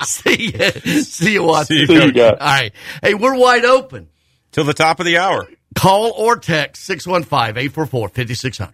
see you. See you, Watson. See you, See you, guys. All right. Hey, we're wide open. Till the top of the hour. Call or text 615 844 5600.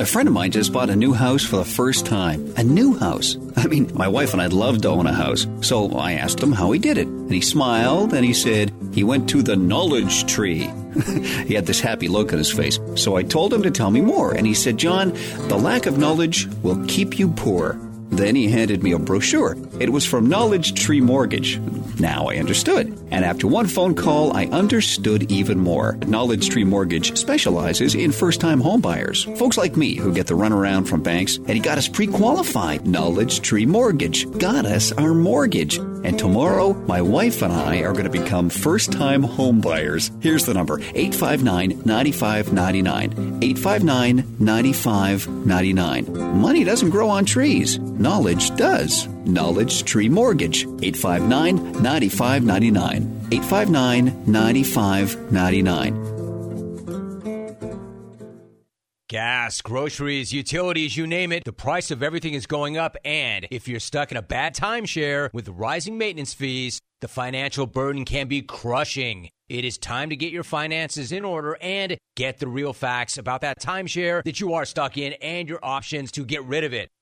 A friend of mine just bought a new house for the first time. A new house. I mean, my wife and I love to own a house. So I asked him how he did it. And he smiled and he said he went to the knowledge tree. he had this happy look on his face. So I told him to tell me more. And he said, John, the lack of knowledge will keep you poor. Then he handed me a brochure. It was from Knowledge Tree Mortgage. Now I understood. And after one phone call, I understood even more. Knowledge Tree Mortgage specializes in first time homebuyers, folks like me who get the runaround from banks, and he got us pre qualified. Knowledge Tree Mortgage got us our mortgage. And tomorrow, my wife and I are going to become first time homebuyers. Here's the number 859 9599. 859 9599. Money doesn't grow on trees, knowledge does. Knowledge Tree Mortgage. 859 9599. 859 9599. Gas, groceries, utilities, you name it, the price of everything is going up. And if you're stuck in a bad timeshare with rising maintenance fees, the financial burden can be crushing. It is time to get your finances in order and get the real facts about that timeshare that you are stuck in and your options to get rid of it.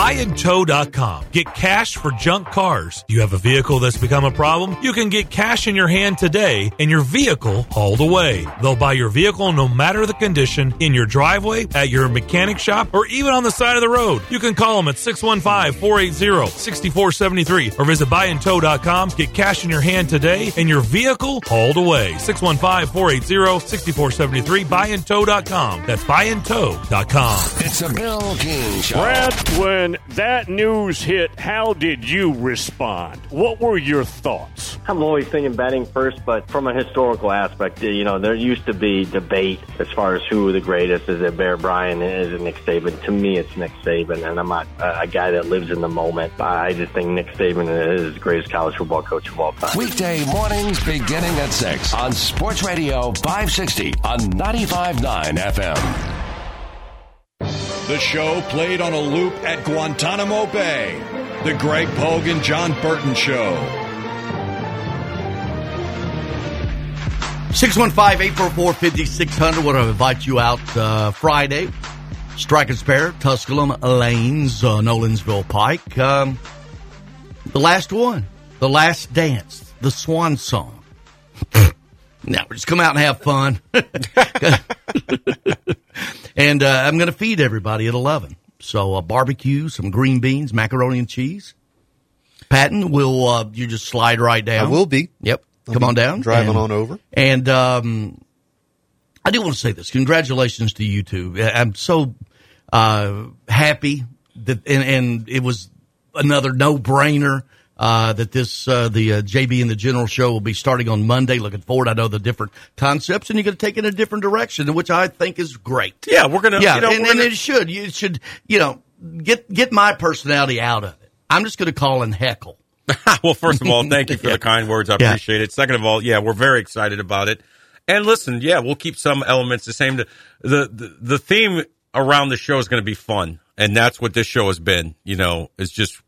Buyandtow.com. Get cash for junk cars. You have a vehicle that's become a problem? You can get cash in your hand today and your vehicle hauled away. They'll buy your vehicle no matter the condition in your driveway, at your mechanic shop, or even on the side of the road. You can call them at 615-480-6473 or visit buyandtow.com. Get cash in your hand today and your vehicle hauled away. 615-480-6473 buyandtow.com. That's buyandtow.com. It's a Bill King Show. Brad, when that news hit, how did you respond? What were your thoughts? I'm always thinking batting first, but from a historical aspect, you know, there used to be debate as far as who the greatest is. It Bear Bryant? Is it Nick Saban? To me, it's Nick Saban, and I'm not a, a guy that lives in the moment. I just think Nick Saban is the greatest college football coach of all time. Weekday mornings beginning at 6 on Sports Radio 560 on 95.9 FM. The show played on a loop at Guantanamo Bay. The Greg Pogue and Jon Burton Show. 615-844-5600. Want to invite you out uh, Friday. Strike and Spare, Tusculum Lanes, uh, Nolensville Pike. Um, the last one. The last dance. The swan song. now, we're just come out and have fun. and uh, I'm going to feed everybody at 11. So uh, barbecue, some green beans, macaroni and cheese. Patton, will uh, you just slide right down? I will be. Yep. I'll Come be on down. driving And- on over. And um, I do want to say this. Congratulations to you two. I'm so uh, happy that, and, and it was another no brainer. Uh, that this uh, the uh, JB and the General show will be starting on Monday. Looking forward. I know the different concepts, and you're going to take it in a different direction, which I think is great. Yeah, we're gonna- Yeah, you know, and, we're and it should. You should. You know, get get my personality out of it. I'm just going to call and heckle. well, first of all, thank you for the kind words. I Yeah. appreciate it. Second of all, yeah, we're very excited about it. And listen, yeah, we'll keep some elements the same. The the, the theme around the show is going to be fun, and that's what this show has been. You know, is just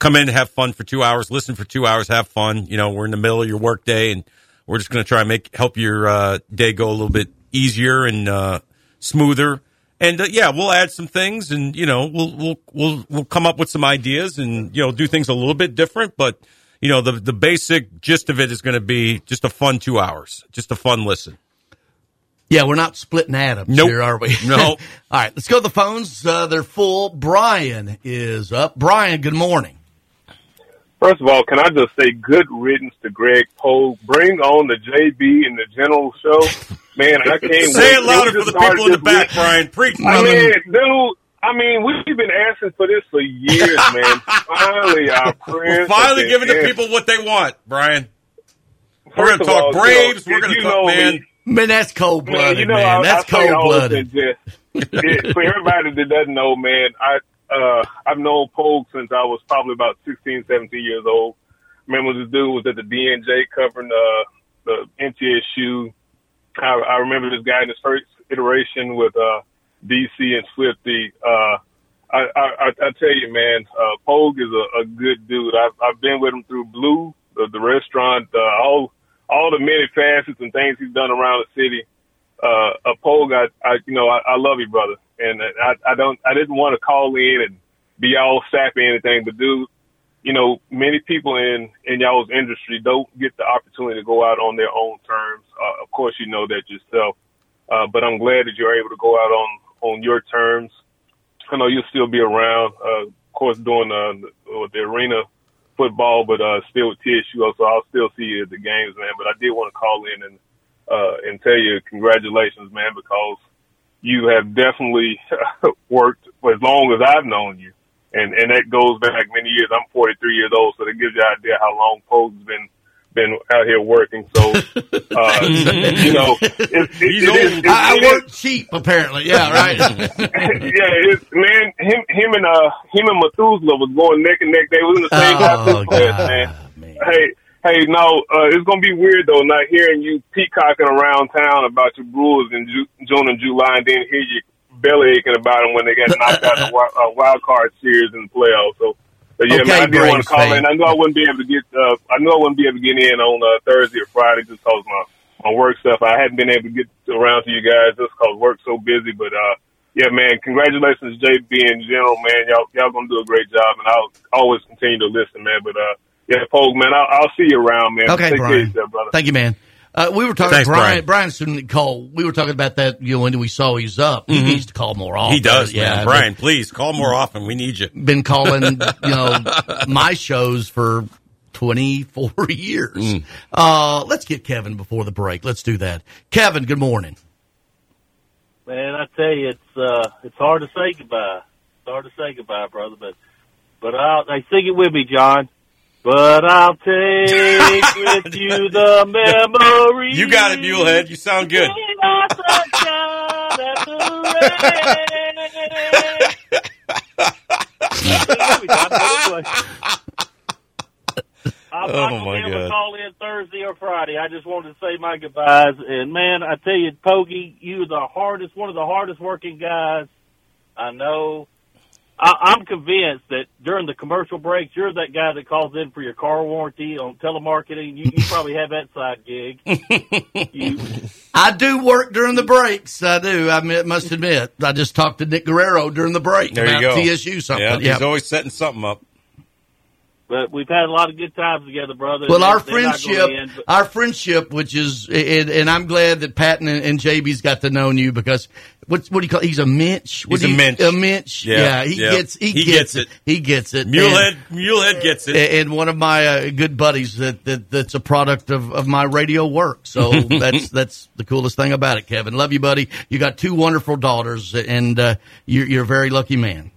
come in, have fun for two hours, listen for two hours, have fun. You know, we're in the middle of your work day, and we're just going to try and make help your uh, day go a little bit easier and uh, smoother. And uh, yeah, we'll add some things, and you know, we'll we'll we'll we'll come up with some ideas, and you know, do things a little bit different. But you know, the the basic gist of it is going to be just a fun two hours, just a fun listen. Yeah, we're not splitting atoms Nope. here, are we? No. All right, let's go to the phones. Uh, they're full. Brian is up. Brian, good morning. First of all, can I just say good riddance to Greg Poe? Bring on the JB and the General Show. Man, I can't wait. Say it louder for the people in the back, this Brian. Preach. I mean, dude, I mean, we've been asking for this for years, man. Finally, our We're friends. finally giving the asked. people what they want, Brian. We're going to talk all, Braves. you know, We're going to talk, know man. me. Man, that's cold Man, blooded, you know, man. I, That's cold all blooded. and just- it- for everybody that doesn't know, man, I uh, I've known Pogue since I was probably about 16, 17 years old. Remember this dude was at the DNJ covering uh, the MTSU. I, I remember this guy in his first iteration with uh, DC and Swifty. Uh, I, I, I, tell you, man, uh, Pogue is a, a good dude. I've, I've been with him through Blue, the, the restaurant, uh, all all the many facets and things he's done around the city. Uh, a Pogue, I, I, you know, I, I love you, brother, and I, I don't, I didn't want to call in and be all sappy or anything, but dude, you know, many people in in y'all's industry don't get the opportunity to go out on their own terms. Uh, of course, you know that yourself, uh, but I'm glad that you're able to go out on on your terms. I know you'll still be around, uh, of course, doing uh, the, the arena football, but uh, still with TSU, so I'll still see you at the games, man. But I did want to call in and uh, and tell you congratulations, man, because you have definitely worked for as long as I've known you, and and that goes back many years. I'm 43 years old, so that gives you an idea how long Pogue's been been out here working. So, uh, you know, it, it, it, is- it, I, I work cheap, apparently. Yeah, right. yeah, it's, man, him, him and uh, him and Methuselah was going neck and neck. They was in the same Oh, baptism class, man. Hey, hey, no, uh, it's gonna be weird though, not hearing you peacocking around town about your Brewers in Ju- June and July, and then hear you belly aching about them when they got knocked out in the wild, uh, wild card series in the playoffs. So. So yeah, Okay, man, I did want to call fan. in. I knew I wouldn't be able to get. Uh, I knew I wouldn't be able to get in on uh, Thursday or Friday just because my my work stuff. I hadn't been able to get around to you guys just because work's so busy. But uh, yeah, man, congratulations, JB in general, man. Y'all y'all gonna do a great job, and I'll always continue to listen, man. But uh, yeah, Pogue, man, I'll, I'll see you around, man. Okay, Take Brian. yourself, brother. Thank you, man. Uh, we were talking Thanks, Brian. Brian. Brian Student Cole. We were talking about that. You know, when we saw he's up, he Mhm. needs to call more often. He does, Yeah, man. Brian, please call more often. We need you. been calling you know my shows for 24 years Mm. uh let's get kevin before the break let's do that kevin good morning Man, I tell you, it's uh, it's hard to say goodbye. It's hard to say goodbye, brother. But but I'll hey, sing it with me, Jon. But I'll take with you the memory. You got it, Mulehead. You sound good. I'm Oh, not my gonna be able to God. call in Thursday or Friday. I just wanted to say my goodbyes. And man, I tell you, Pogey, you're the hardest, one of the hardest working guys I know. I, I'm convinced that during the commercial breaks, you're that guy that calls in for your car warranty on telemarketing. You, you probably have that side gig. i do work during the breaks i do i admit- must admit i just talked to nick guerrero during the break There about you go. tsu something Yeah, yeah. he's always setting something up. But we've had a lot of good times together, brother. Well, our they're not gonna friendship, end, but- our friendship, which is, and, and I'm glad that Patton and, and JB's got to know you because what's what do you call? He's a minch. What He's a you- minch. A minch. Yeah, Yeah, he yeah. gets he, He gets, gets it. He gets it. Mulehead, And- Mulehead gets it. and one of my uh, good buddies that, that that's a product of, of my radio work. So that's that's the coolest thing about it, Kevin. Love you, buddy. You got two wonderful daughters, and uh, you're you're a very lucky man.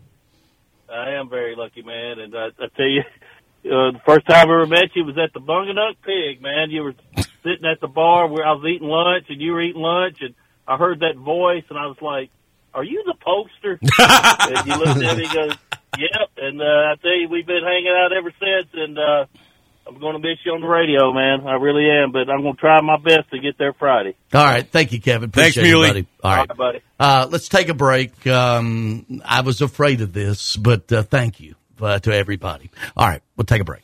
I am very lucky, man. And I, I tell you, uh, the first time I ever met you was at the Bunganut Pig, man. You were sitting at the bar where I was eating lunch, and you were eating lunch, and I heard that voice, and I was like, "Are you the poster?" and you looked at me, and goes, "Yep." And uh, I tell you, we've been hanging out ever since, and uh, I'm going to miss you on the radio, man. I really am, but I'm going to try my best to get there Friday. All right, thank you, Kevin. Thanks, Appreciate it, Muley. buddy. All right, buddy. Uh, let's take a break. Um, I was afraid of this, but uh, thank you uh, to everybody. All right, we'll take a break.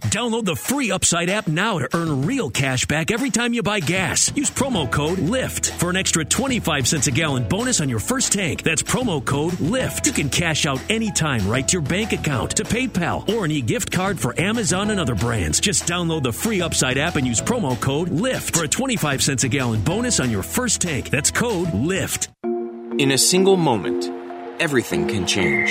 Download the free Upside app now to earn real cash back every time you buy gas. Use promo code LIFT for an extra 25 cents a gallon bonus on your first tank. That's promo code LIFT. You can cash out anytime right to your bank account, to PayPal, or an e gift card for Amazon and other brands. Just download the free Upside app and use promo code LIFT for a 25 cents a gallon bonus on your first tank. That's code LIFT. In a single moment, everything can change.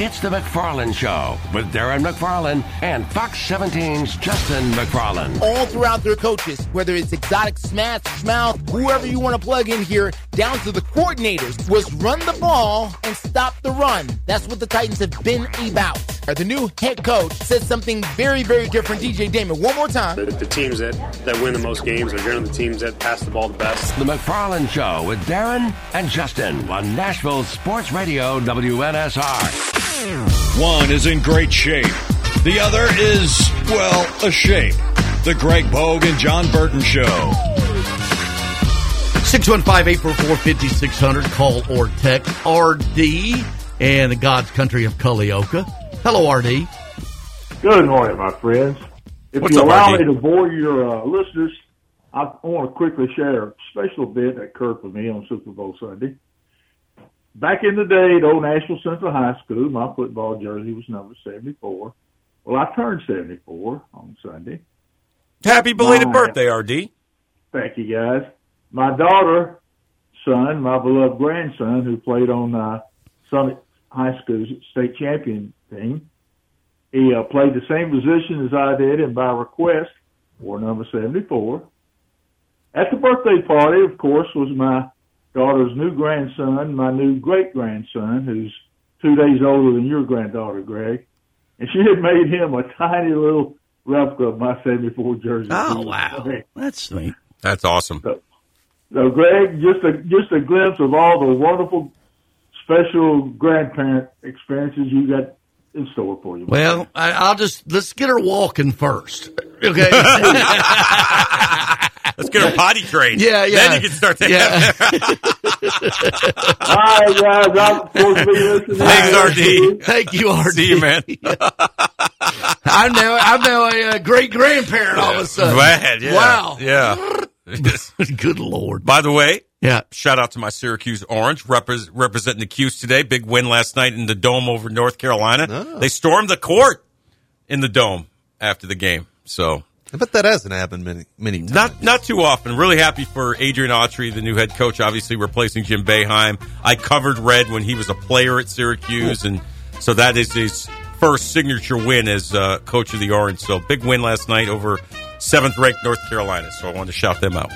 It's the McFarland Show with Darren McFarland and Fox 17's Justin McFarland. all throughout their coaches, whether it's exotic smash, mouth, whoever you want to plug in here, down to the coordinators, was run the ball and stop the run. That's what the Titans have been about. The new head coach said something very, very different. DJ Damon, one more time. The, the teams that, that win the most games are generally the teams that pass the ball the best. The McFarland Show with Darren and Justin on Nashville Sports Radio WNSR. One is in great shape. The other is, well, a shape. The Greg Pogue and Jon Burton Show. 615-844-5600. Call or text RD and the God's country of Culleoka. Hello, RD. Good morning, my friends. If What's you up, allow RD? me to bore your uh, listeners, I want to quickly share a special event that occurred for me on Super Bowl Sunday. Back in the day at Old Nashville Central High School, my football jersey was number 74. Well, I turned 74 on Sunday. Happy belated My- birthday, RD. Thank you, guys. My daughter, son, my beloved grandson, who played on uh, Summit High School's state champion team, he uh, played the same position as I did, and by request, wore number 74. At the birthday party, of course, was my daughter's new grandson, my new great grandson, who's two days older than your granddaughter, Greg. And she had made him a tiny little replica of my 74 jersey. Oh, wow. That's sweet. That's awesome. So, Greg, just a just a glimpse of all the wonderful, special grandparent experiences you got in store for you. Well, I, I'll just let's get her walking first. Okay. Let's get her potty trained. Yeah, yeah. Then you can start to Yeah. All right, guys, I'm supposed to be listening. Thanks, RD. Thank you, RD. See you, man. I'm now I'm now a uh, great grandparent all of a sudden. Glad, yeah. Wow. Yeah. Good lord. By the way, yeah. Shout out to my Syracuse Orange repres representing the Cuse today. Big win last night in the dome over North Carolina. Oh. They stormed the court in the dome after the game. So I bet that hasn't happened many many times. not not too often. Really happy for Adrian Autry, the new head coach, obviously replacing Jim Boeheim. I covered Red when he was a player at Syracuse, and so that is his first signature win as uh, coach of the Orange. So big win last night over seventh ranked North Carolina. So I wanted to shout them out.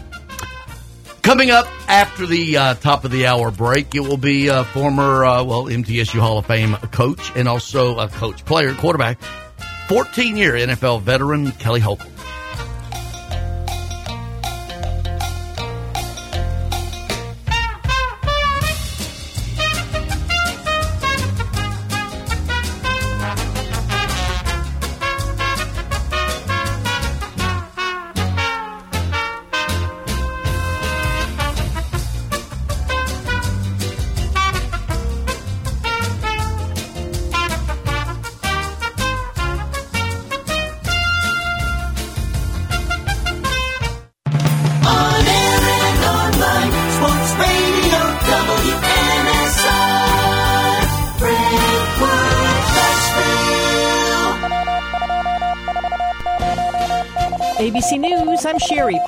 Coming up after the uh, top of the hour break, it will be uh, former, uh, well, MTSU Hall of Fame coach and also a coach, player, quarterback, 14 year NFL veteran Kelly Holcomb.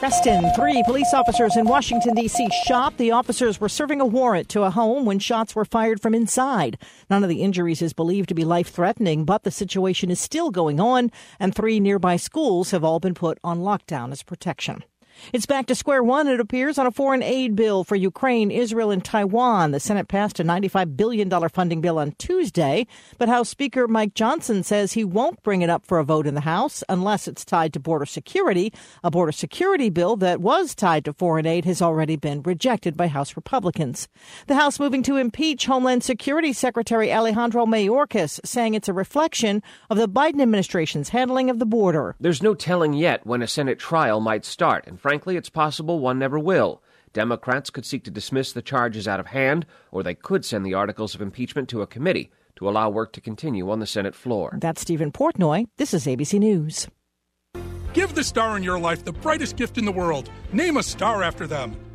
I'm Preston. Three police officers in Washington, D.C. shot. The officers were serving a warrant to a home when shots were fired from inside. None of the injuries is believed to be life threatening, but the situation is still going on, and three nearby schools have all been put on lockdown as protection. It's back to square one, it appears, on a foreign aid bill for Ukraine, Israel, and Taiwan. The Senate passed a $95 billion funding bill on Tuesday, but House Speaker Mike Johnson says he won't bring it up for a vote in the House unless it's tied to border security. A border security bill that was tied to foreign aid has already been rejected by House Republicans. The House moving to impeach Homeland Security Secretary Alejandro Mayorkas, saying it's a reflection of the Biden administration's handling of the border. There's no telling yet when a Senate trial might start, and frankly, it's possible one never will. Democrats could seek to dismiss the charges out of hand, or they could send the articles of impeachment to a committee to allow work to continue on the Senate floor. That's Stephen Portnoy. This is ABC News. Give the star in your life the brightest gift in the world. Name a star after them.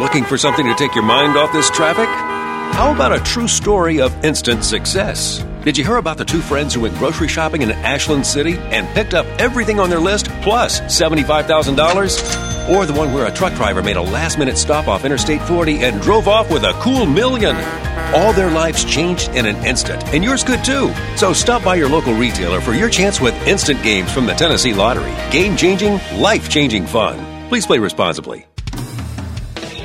Looking for something to take your mind off this traffic? How about a true story of instant success? Did you hear about the two friends who went grocery shopping in Ashland City and picked up everything on their list plus $75,000? Or the one where a truck driver made a last minute stop off Interstate 40 and drove off with a cool million? All their lives changed in an instant, and yours could too. So stop by your local retailer for your chance with instant games from the Tennessee Lottery. Game changing, life changing fun. Please play responsibly.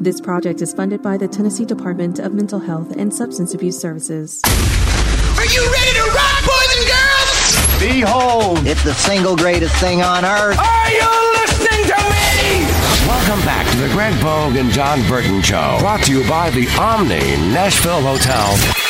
This project is funded by the Tennessee Department of Mental Health and Substance Abuse Services. Are you ready to rock, boys and girls? Behold, it's the single greatest thing on earth. Are you listening to me? Welcome back to the Greg Pogue and Jon Burton Show. Brought to you by the Omni Nashville Hotel.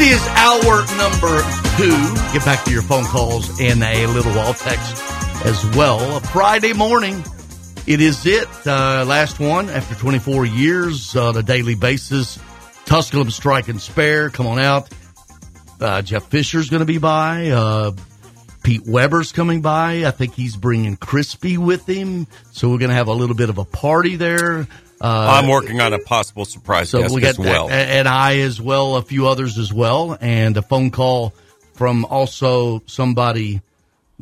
It is hour number two. Get back to your phone calls and a little wall text as well. A Friday morning. It is it. Uh, last one after 24 years on a daily basis. Tusculum Strike and Spare. Come on out. Uh, Jeff Fisher's going to be by. Uh, Pete Weber's coming by. I think he's bringing Crispy with him. So we're going to have a little bit of a party there. Uh, I'm working on a possible surprise so guest we got as well. a- and I as well, a few others as well, and a phone call from also somebody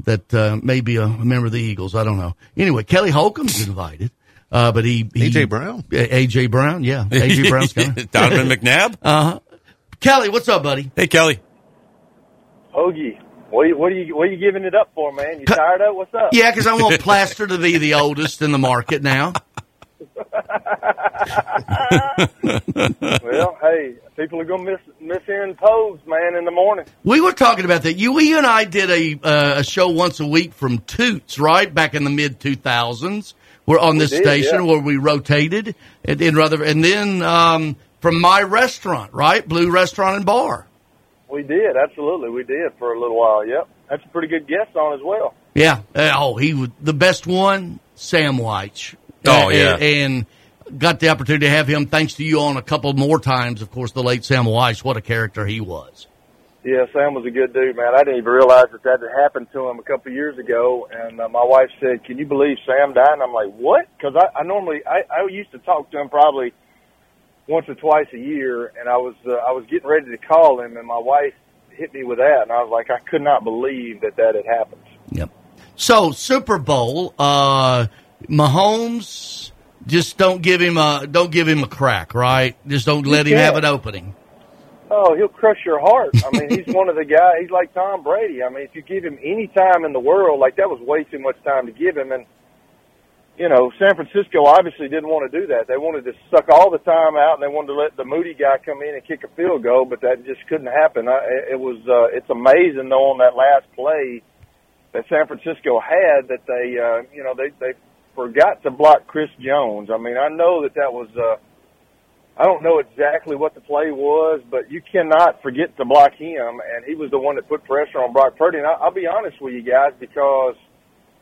that uh, may be a member of the Eagles. I don't know. Anyway, Kelly Holcomb's invited, uh, but he, he A.J. Brown? AJ Brown, yeah, AJ Brown's coming. Donovan McNabb. Uh huh. Kelly, what's up, buddy? Hey, Kelly. Hoagie, what are you, what are you what are you giving it up for, man? You tired of it? what's up? Yeah, because I want Plaster to be the oldest in the market now. well, hey, people are gonna miss miss hearing Pose, man, in the morning. We were talking about that. You, we and I did a uh, a show once a week from Toots, right back in the mid two thousands. We're on We this did, station yeah. where we rotated, and, and rather, and then um, from my restaurant, right, Blue Restaurant and Bar. We did, absolutely, we did for a little while. Yep, that's a pretty good guest on as well. Yeah. Uh, oh, he was the best one, Sam White. Oh, yeah. and, got the opportunity to have him, thanks to you, on a couple more times. Of course, the late Sam Weiss. What a character he was. Yeah, Sam was a good dude, man. I didn't even realize that that had happened to him a couple of years ago. And uh, my wife said, "Can you believe Sam died?" And I'm like, "What?" Because I, I normally I, I used to talk to him probably once or twice a year, and I was uh, I was getting ready to call him, and my wife hit me with that, and I was like, I could not believe that that had happened. Yep. So Super Bowl, uh, Mahomes, just don't give him a don't give him a crack, right? Just don't let him have an opening. Oh, he'll crush your heart. I mean, he's one of the guys. He's like Tom Brady. I mean, if you give him any time in the world, like that was way too much time to give him. And you know, San Francisco obviously didn't want to do that. They wanted to suck all the time out, and they wanted to let the Moody guy come in and kick a field goal, but that just couldn't happen. I, it was. Uh, it's amazing though on that last play that San Francisco had that they, uh, you know, they they forgot to block Chris Jones. I mean, I know that that was. Uh, I don't know exactly what the play was, but you cannot forget to block him, and he was the one that put pressure on Brock Purdy. And I, I'll be honest with you guys, because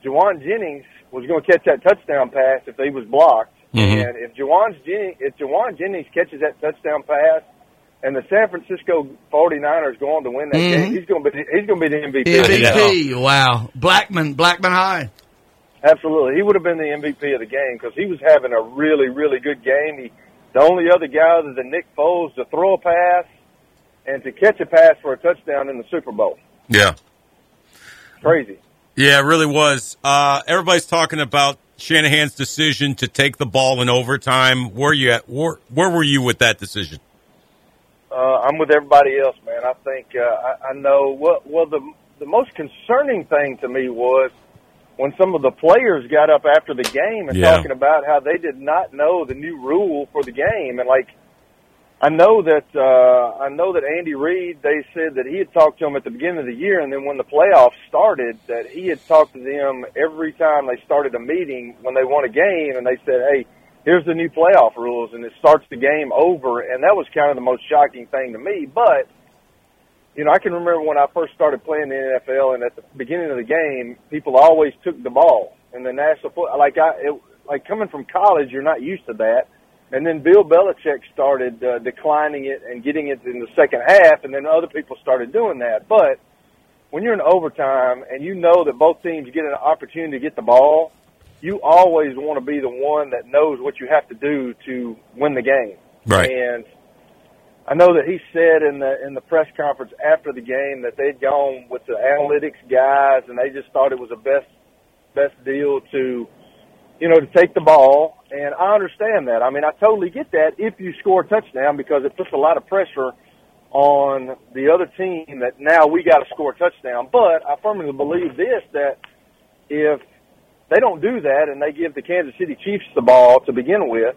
Jauan Jennings was going to catch that touchdown pass if he was blocked, Mhm. and if Jauan Jennings, if Jauan Jennings catches that touchdown pass, and the San Francisco 49ers go on to win that Mhm. game, he's going to be he's going to be the MVP. of the game. MVP, wow, Blackman, Blackman High. Absolutely, he would have been the MVP of the game because he was having a really, really good game. He, the only other guy other than Nick Foles to throw a pass and to catch a pass for a touchdown in the Super Bowl. Yeah. Crazy. Yeah, it really was. Uh, everybody's talking about Shanahan's decision to take the ball in overtime. Where you at? Where, where were you with that decision? Uh, I'm with everybody else, man. I think uh, I, I know. Well, well, the the most concerning thing to me was when some of the players got up after the game and Yeah. talking about how they did not know the new rule for the game. And like I know that uh I know that Andy Reid they said that he had talked to them at the beginning of the year. And then when the playoffs started that he had talked to them every time they started a meeting when they won a game. And they said, "Hey, here's the new playoff rules," and it starts the game over, and that was kind of the most shocking thing to me. But you know, I can remember when I first started playing the NFL, and at the beginning of the game, people always took the ball in the national football. Like I, it, like coming from college, you're not used to that. And then Bill Belichick started uh, declining it and getting it in the second half, and then other people started doing that. But when you're in overtime and you know that both teams get an opportunity to get the ball, you always want to be the one that knows what you have to do to win the game. Right. And I know that he said in the in the press conference after the game that they'd gone with the analytics guys and they just thought it was the best best deal to you know to take the ball and I understand that. I mean I totally get that if you score a touchdown because it puts a lot of pressure on the other team that now we got to score a touchdown. But I firmly believe this that if they don't do that and they give the Kansas City Chiefs the ball to begin with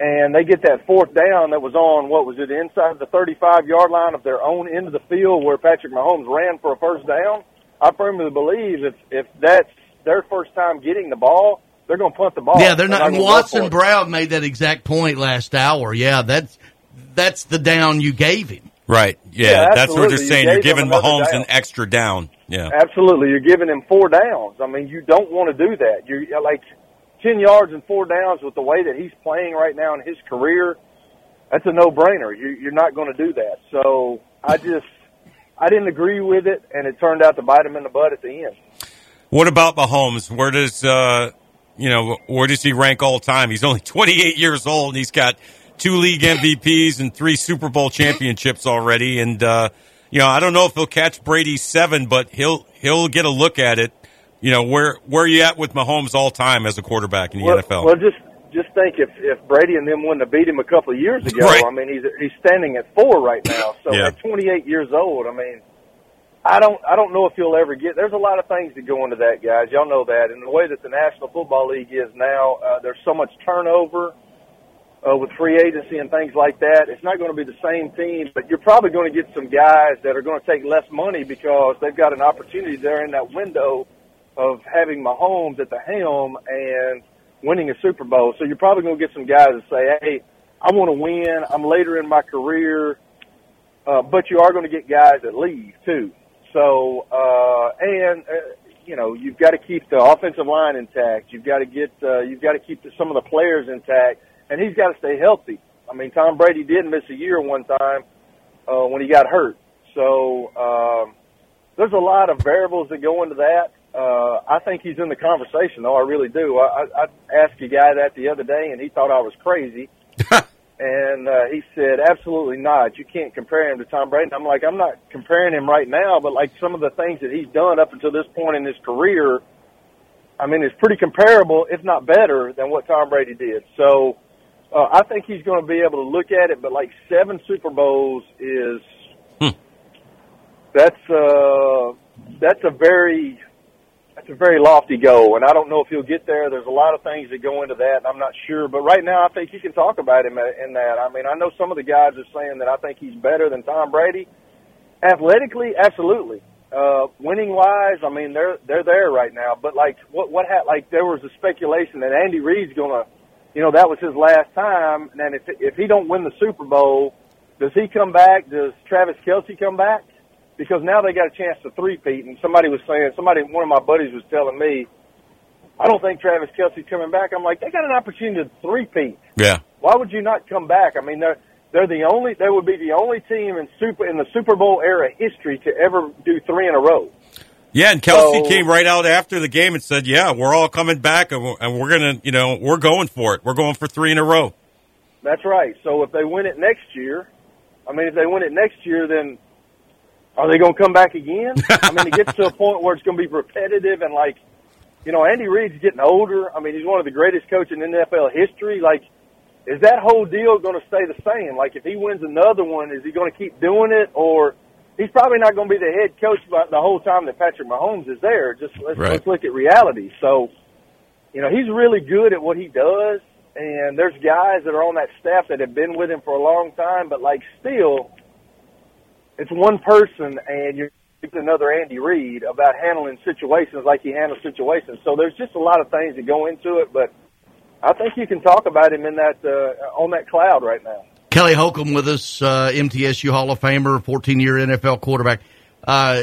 and they get that fourth down that was on what was it inside the 35 yard line of their own end of the field where Patrick Mahomes ran for a first down. I firmly believe if if that's their first time getting the ball, they're going to punt the ball. Yeah, they're not. gonna go for Watson it. Brown made that exact point last hour. Yeah, that's that's the down you gave him. Right. Yeah, Yeah, that's what they're absolutely. You saying. You're giving Mahomes down. an extra down. Yeah. Absolutely, you're giving him four downs. I mean, you don't want to do that. You like ten yards and four downs with the way that he's playing right now in his career. That's a no-brainer. You, you're not going to do that. So I just I didn't agree with it, and it turned out to bite him in the butt at the end. What about Mahomes? Where does uh, you know where does he rank all time? He's only 28 years old, and he's got two league MVPs and three Super Bowl championships already. And uh, you know, I don't know if he'll catch Brady's seven, but he'll he'll get a look at it. You know, where where are you at with Mahomes all time as a quarterback in the well, NFL? Well, just just think if if Brady and them wouldn't have beat him a couple of years ago. Right. I mean, he's he's standing at four right now. So Yeah. at 28 years old, I mean, I don't I don't know if he'll ever get. There's a lot of things that go into that, guys. Y'all know that. And the way that the National Football League is now, uh, there's so much turnover. Uh, with free agency and things like that, it's not going to be the same team, but you're probably going to get some guys that are going to take less money because they've got an opportunity there in that window of having Mahomes at the helm and winning a Super Bowl. So you're probably going to get some guys that say, "Hey, I want to win. I'm later in my career," uh, but you are going to get guys that leave too. So uh, and uh, you know you've got to keep the offensive line intact. You've got to get uh, you've got to keep the, some of the players intact, and he's got to stay healthy. I mean, Tom Brady did miss a year one time uh, when he got hurt. So um, there's a lot of variables that go into that. Uh, I think he's in the conversation, though. I really do. I, I, I asked a guy that the other day, and he thought I was crazy. and uh, he said, "Absolutely not. You can't compare him to Tom Brady." And I'm like, "I'm not comparing him right now, but like some of the things that he's done up until this point in his career, I mean, it's pretty comparable, if not better, than what Tom Brady did." So uh, I think he's going to be able to look at it. But like seven Super Bowls is that's uh, that's a very that's a very lofty goal, and I don't know if he'll get there. There's a lot of things that go into that, and I'm not sure. But right now, I think you can talk about him in that. I mean, I know some of the guys are saying that I think he's better than Tom Brady. Athletically, absolutely. Uh, winning wise, I mean, they're they're there right now. But like, what what ha- like there was a speculation that Andy Reid's gonna, you know, that was his last time. And if if he don't win the Super Bowl, does he come back? Does Travis Kelce come back? Because now they got a chance to three-peat. And somebody was saying, somebody, one of my buddies was telling me, I don't think Travis Kelce's coming back. I'm like, they got an opportunity to three-peat. Yeah. Why would you not come back? I mean, they're they're the only, they would be the only team in super in the Super Bowl era history to ever do three in a row. Yeah, and Kelce So- came right out after the game and said, "Yeah, we're all coming back, and we're, and we're gonna, you know, we're going for it. We're going for three in a row." That's right. So if they win it next year, I mean, if they win it next year, then are they going to come back again? I mean, it gets to a point where it's going to be repetitive and like, you know, Andy Reid's getting older. I mean, he's one of the greatest coaches in NFL history. Like, is that whole deal going to stay the same? Like, if he wins another one, is he going to keep doing it, or he's probably not going to be the head coach the whole time that Patrick Mahomes is there. Just let's, Right. let's look at reality. So, you know, he's really good at what he does, and there's guys that are on that staff that have been with him for a long time, but like still, it's one person, and you're another Andy Reid about handling situations like he handles situations. So there's just a lot of things that go into it, but I think you can talk about him in that uh, on that cloud right now. Kelly Holcomb with us, uh, MTSU Hall of Famer, 14 year NFL quarterback. Uh,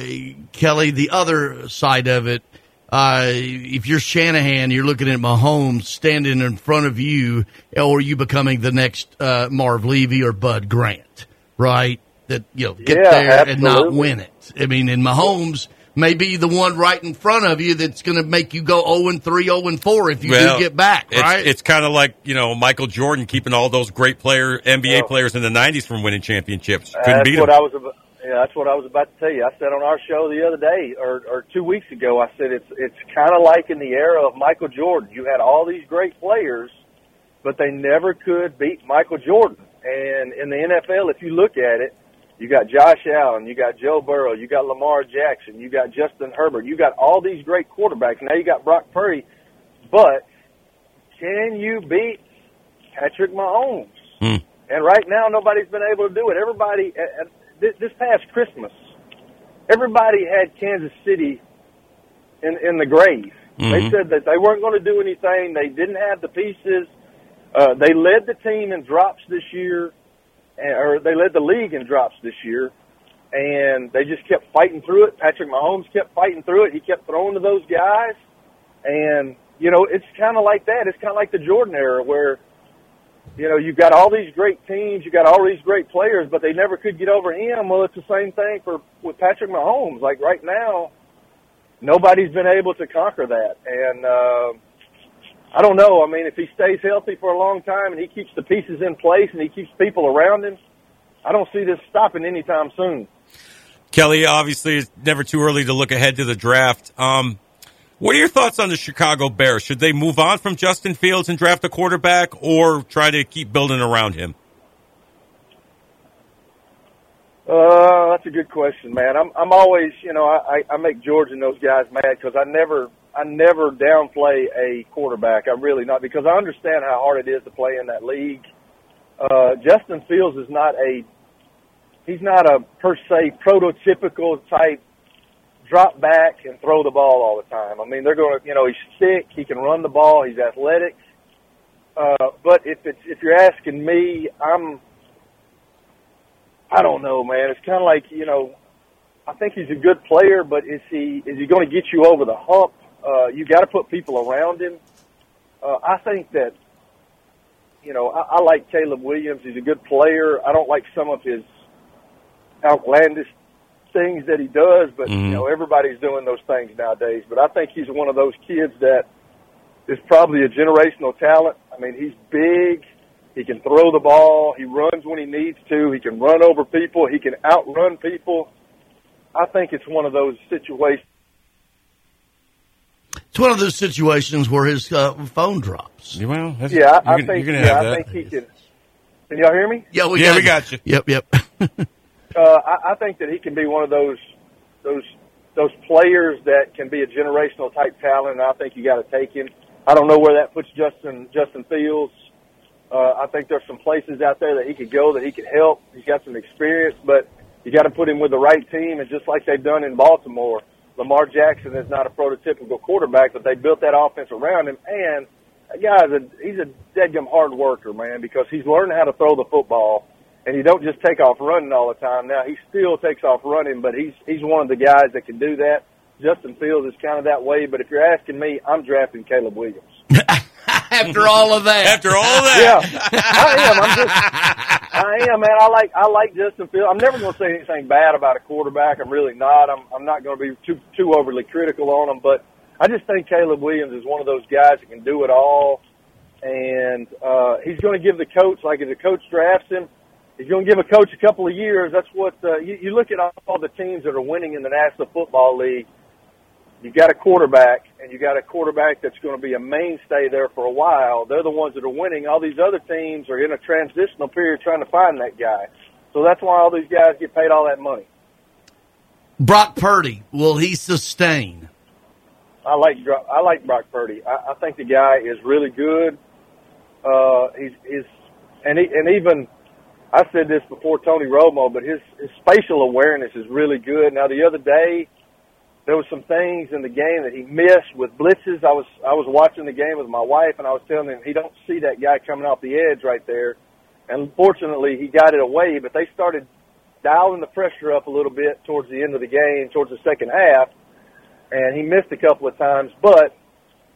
Kelly, the other side of it, uh, if you're Shanahan, you're looking at Mahomes standing in front of you, or you becoming the next uh, Marv Levy or Bud Grant, right? That you know, get Yeah, there and not win it. I mean, and Mahomes may be the one right in front of you that's going to make you go 0 and 3, 0 and 4 if you Well, do get back, it's, right? It's kind of like you know Michael Jordan keeping all those great player NBA players in the '90s from winning championships. Couldn't that's beat what them. I was. About, yeah, that's what I was about to tell you. I said on our show the other day, or, or two weeks ago, I said it's it's kind of like in the era of Michael Jordan. You had all these great players, but they never could beat Michael Jordan. And in the NFL, if you look at it, you got Josh Allen, you got Joe Burrow, you got Lamar Jackson, you got Justin Herbert, you got all these great quarterbacks. Now you got Brock Purdy, but can you beat Patrick Mahomes? Hmm. And right now, nobody's been able to do it. Everybody, uh, uh, this, this past Christmas, everybody had Kansas City in in the grave. They Mhm. said that they weren't going to do anything. They didn't have the pieces. Uh, they led the team in drops this year, or they led the league in drops this year, and they just kept fighting through it. Patrick Mahomes kept fighting through it. He kept throwing to those guys, and you know it's kind of like that. It's kind of like the Jordan era where you know, you've got all these great teams, you got all these great players, but they never could get over him. Well, it's the same thing for with Patrick Mahomes. Like right now, nobody's been able to conquer that, and uh, I don't know. I mean, if he stays healthy for a long time and he keeps the pieces in place and he keeps people around him, I don't see this stopping anytime soon. Kelly, obviously, it's never too early to look ahead to the draft. Um, what are your thoughts on the Chicago Bears? Should they move on from Justin Fields and draft a quarterback, or try to keep building around him? Uh, that's a good question, man. I'm I'm always, you know, I I I make George and those guys mad because I never I never downplay a quarterback. I really not because I understand how hard it is to play in that league. Uh, Justin Fields is not a he's not a per se prototypical type drop back and throw the ball all the time. I mean, they're going to, you know, he's thick, he can run the ball, he's athletic. Uh, but if it's if you're asking me, I'm I don't know, man. It's kind of like you know, I think he's a good player, but is he is he going to get you over the hump? Uh, you got to put people around him. Uh, I think that you know I, I like Caleb Williams. He's a good player. I don't like some of his outlandish things that he does, but you Mhm. know everybody's doing those things nowadays. But I think he's one of those kids that is probably a generational talent. I mean, he's big. He can throw the ball. He runs when he needs to. He can run over people. He can outrun people. I think it's one of those situations. It's one of those situations where his uh, phone drops. Well, Yeah, I, I think. Yeah, I think he can. Can y'all hear me? Yeah, we Yeah, got we you. got you. Yep, yep. Uh, I, I think that he can be one of those those those players that can be a generational type talent. And I think you got to take him. I don't know where that puts Justin Justin Fields. Uh, I think there's some places out there that he could go that he could help. He's got some experience, but you got to put him with the right team. And just like they've done in Baltimore, Lamar Jackson is not a prototypical quarterback, but they built that offense around him. And that guy's a he's a deadgum hard worker, man, because he's learned how to throw the football. And he don't just take off running all the time. Now he still takes off running, but he's he's one of the guys that can do that. Justin Fields is kind of that way, but if you're asking me, I'm drafting Caleb Williams. After all of that. After all of that. Yeah, I am. I'm just, I am, man. I like, I like Justin Fields. I'm never going to say anything bad about a quarterback. I'm really not. I'm, I'm not going to be too, too overly critical on him, but I just think Caleb Williams is one of those guys that can do it all, and uh, he's going to give the coach, like if the coach drafts him, he's going to give a coach a couple of years. That's what uh, you, you look at all the teams that are winning in the National Football League. You got a quarterback, and you got a quarterback that's going to be a mainstay there for a while. They're the ones that are winning. All these other teams are in a transitional period trying to find that guy. So that's why all these guys get paid all that money. Brock Purdy, will he sustain? I like I like Brock Purdy. I, I think the guy is really good. Uh, he's he's and he, and even I said this before Tony Romo, but his his spatial awareness is really good. Now the other day there was some things in the game that he missed with blitzes. I was I was watching the game with my wife and I was telling him he don't see that guy coming off the edge right there. And fortunately he got it away, but they started dialing the pressure up a little bit towards the end of the game, towards the second half, and he missed a couple of times, but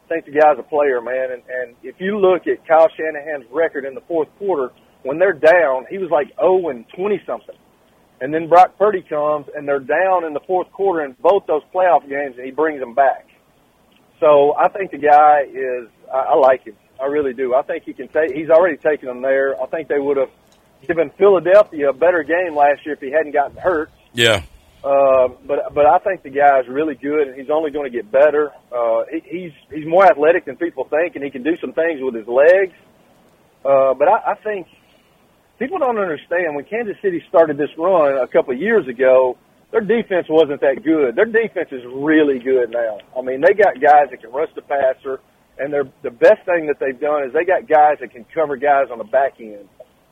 I think the guy's a player, man. And, and if you look at Kyle Shanahan's record in the fourth quarter, when they're down, he was like 0 and 20 something. And then Brock Purdy comes and they're down in the fourth quarter in both those playoff games and he brings them back. So I think the guy is, I, I like him. I really do. I think he can take, he's already taken them there. I think they would have given Philadelphia a better game last year if he hadn't gotten hurt. Yeah. Uh, but but I think the guy is really good, and he's only going to get better. Uh, he, he's he's more athletic than people think, and he can do some things with his legs. Uh, but I, I think people don't understand when Kansas City started this run a couple of years ago. Their defense wasn't that good. Their defense is really good now. I mean, they got guys that can rush the passer, and they're the best thing that they've done is they got guys that can cover guys on the back end.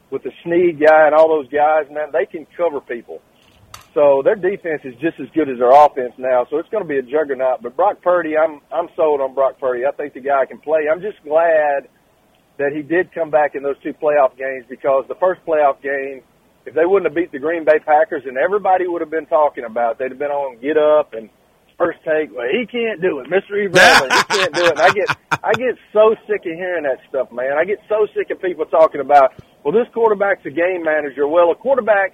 With the Sneed guy and all those guys, man, they can cover people. So their defense is just as good as their offense now. So it's going to be a juggernaut. But Brock Purdy, I'm I'm sold on Brock Purdy. I think the guy can play. I'm just glad that he did come back in those two playoff games because the first playoff game, if they wouldn't have beat the Green Bay Packers, and everybody would have been talking about, it, they'd have been on Get Up and First Take. Well, he can't do it, Mister Eve he can't do it. And I get I get so sick of hearing that stuff, man. I get so sick of people talking about, well, this quarterback's a game manager. Well, a quarterback,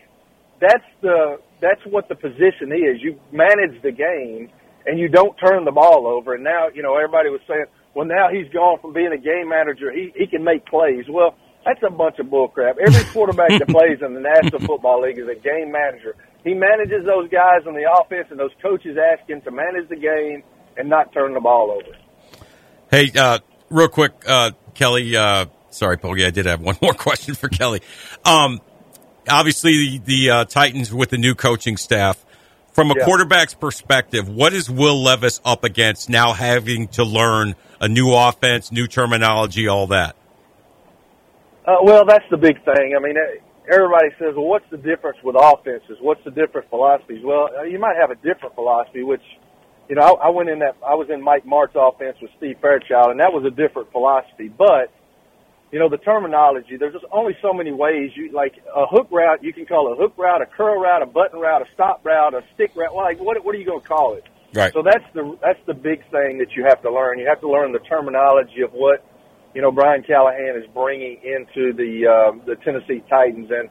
that's the that's what the position is. You manage the game and you don't turn the ball over. And now, you know, everybody was saying, well, now he's gone from being a game manager. He he can make plays. Well, that's a bunch of bullcrap. Every quarterback that plays in the National Football League is a game manager. He manages those guys on the offense, and those coaches ask him to manage the game and not turn the ball over. Hey, uh, real quick, uh, Kelly. Uh, sorry, Poggy, I did have one more question for Kelly. Um, obviously, the, the uh, Titans with the new coaching staff. From a Yeah. quarterback's perspective, what is Will Levis up against now having to learn a new offense, new terminology, all that? Uh, well, that's the big thing. I mean, everybody says, well, what's the difference with offenses? What's the different philosophies? Well, uh, you might have a different philosophy, which, you know, I, I went in that, I was in Mike Martz's offense with Steve Fairchild, and that was a different philosophy. But, you know, the terminology, there's just only so many ways. You Like a hook route, you can call a hook route, a curl route, a button route, a stop route, a stick route. Like, what, what are you going to call it? Right. So that's the that's the big thing that you have to learn. You have to learn the terminology of what you know Brian Callahan is bringing into the uh, the Tennessee Titans, and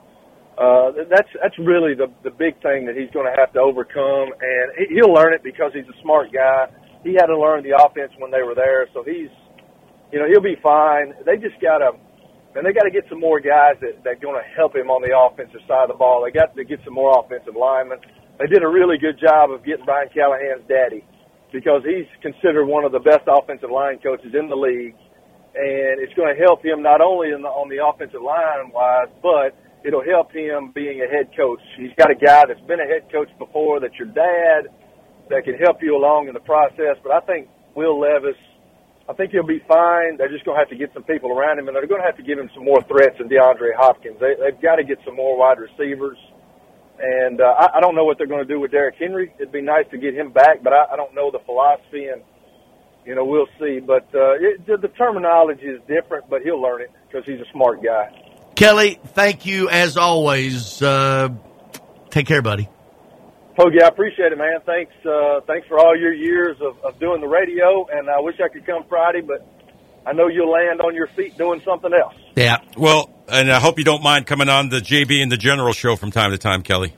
uh, that's that's really the the big thing that he's going to have to overcome. And he, he'll learn it because he's a smart guy. He had to learn the offense when they were there, so he's you know he'll be fine. They just got to. And they got to get some more guys that that going to help him on the offensive side of the ball. They got to get some more offensive linemen. They did a really good job of getting Brian Callahan's daddy because he's considered one of the best offensive line coaches in the league, and it's going to help him not only in the, on the offensive line wise, but it'll help him being a head coach. He's got a guy that's been a head coach before, that's your dad, that can help you along in the process. But I think Will Levis, I think he'll be fine. They're just going to have to get some people around him, and they're going to have to give him some more threats than DeAndre Hopkins. They, they've got to get some more wide receivers. And uh, I, I don't know what they're going to do with Derrick Henry. It'd be nice to get him back, but I, I don't know the philosophy, and you know we'll see. But uh, it, the, the terminology is different, but he'll learn it because he's a smart guy. Kelly, thank you as always. Uh, take care, buddy. Hoagie, I appreciate it, man. Thanks, uh, thanks for all your years of, of doing the radio, and I wish I could come Friday, but I know you'll land on your feet doing something else. Yeah. Well, and I hope you don't mind coming on the JB and the General show from time to time, Kelly.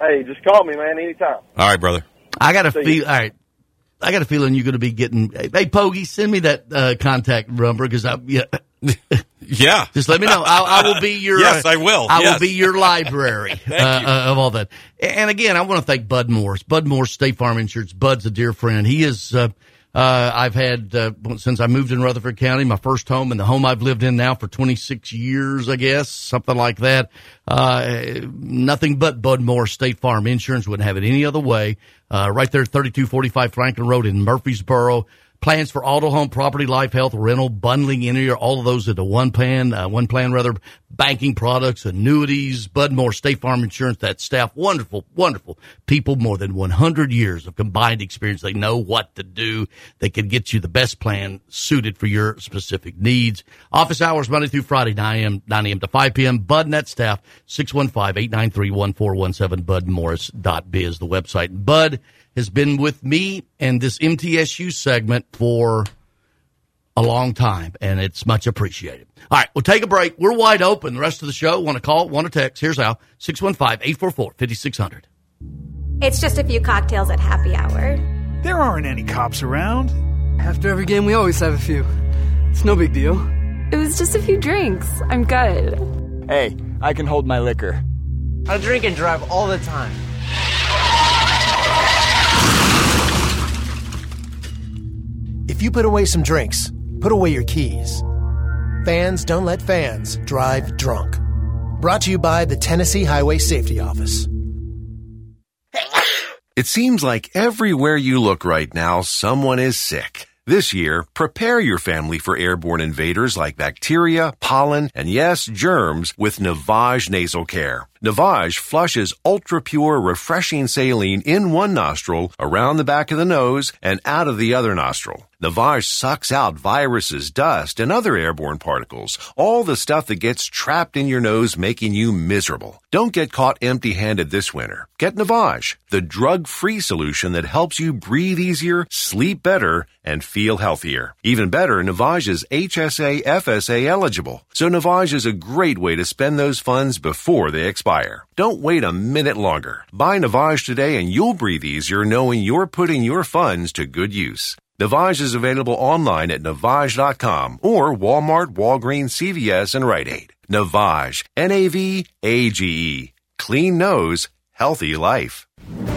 Hey, just call me, man, anytime. All right, brother. I got a feel. All right. I got a feeling you're going to be getting. Hey, Pogie, send me that uh, contact number because I. Yeah. Yeah. Just let me know. I, I will be your. Yes, I will. I Yes. will be your library uh, uh, of all that. And again, I want to thank Bud Morris. Bud Morris, State Farm Insurance. Bud's a dear friend. He is uh, Uh, I've had, uh, since I moved in Rutherford County, my first home and the home I've lived in now for 26 years, I guess, something like that. Uh, nothing but Bud Moore State Farm Insurance wouldn't have it any other way. Uh, right there, 3245 Franklin Road in Murfreesboro. Plans for auto, home, property, life, health, rental, bundling, in all of those into one plan, uh, one plan rather, banking products, annuities, Budmore, State Farm Insurance, that staff, wonderful, wonderful people, more than 100 years of combined experience. They know what to do. They can get you the best plan suited for your specific needs. Office hours Monday through Friday, 9 a.m., 9 a.m. to 5 p.m. BudNet staff, 615-893-1417, budmorris.biz, the website. Bud, has been with me and this MTSU segment for a long time, and it's much appreciated. All right, we'll take a break. We're wide open. The rest of the show, want to call, want to text. Here's how 615 844 5600. It's just a few cocktails at happy hour. There aren't any cops around. After every game, we always have a few. It's no big deal. It was just a few drinks. I'm good. Hey, I can hold my liquor. I drink and drive all the time. If you put away some drinks, put away your keys. Fans don't let fans drive drunk. Brought to you by the Tennessee Highway Safety Office. It seems like everywhere you look right now, someone is sick. This year, prepare your family for airborne invaders like bacteria, pollen, and yes, germs with Navage Nasal Care. Navage flushes ultra pure, refreshing saline in one nostril, around the back of the nose, and out of the other nostril. Navage sucks out viruses, dust, and other airborne particles, all the stuff that gets trapped in your nose making you miserable. Don't get caught empty handed this winter. Get Navage, the drug free solution that helps you breathe easier, sleep better, and feel healthier. Even better, Navage is HSA FSA eligible, so Navage is a great way to spend those funds before they expire. Don't wait a minute longer. Buy Navage today and you'll breathe easier knowing you're putting your funds to good use. Navage is available online at Navage.com or Walmart, Walgreens, CVS, and Rite Aid. Navage, N-A-V-A-G-E. Clean nose, healthy life.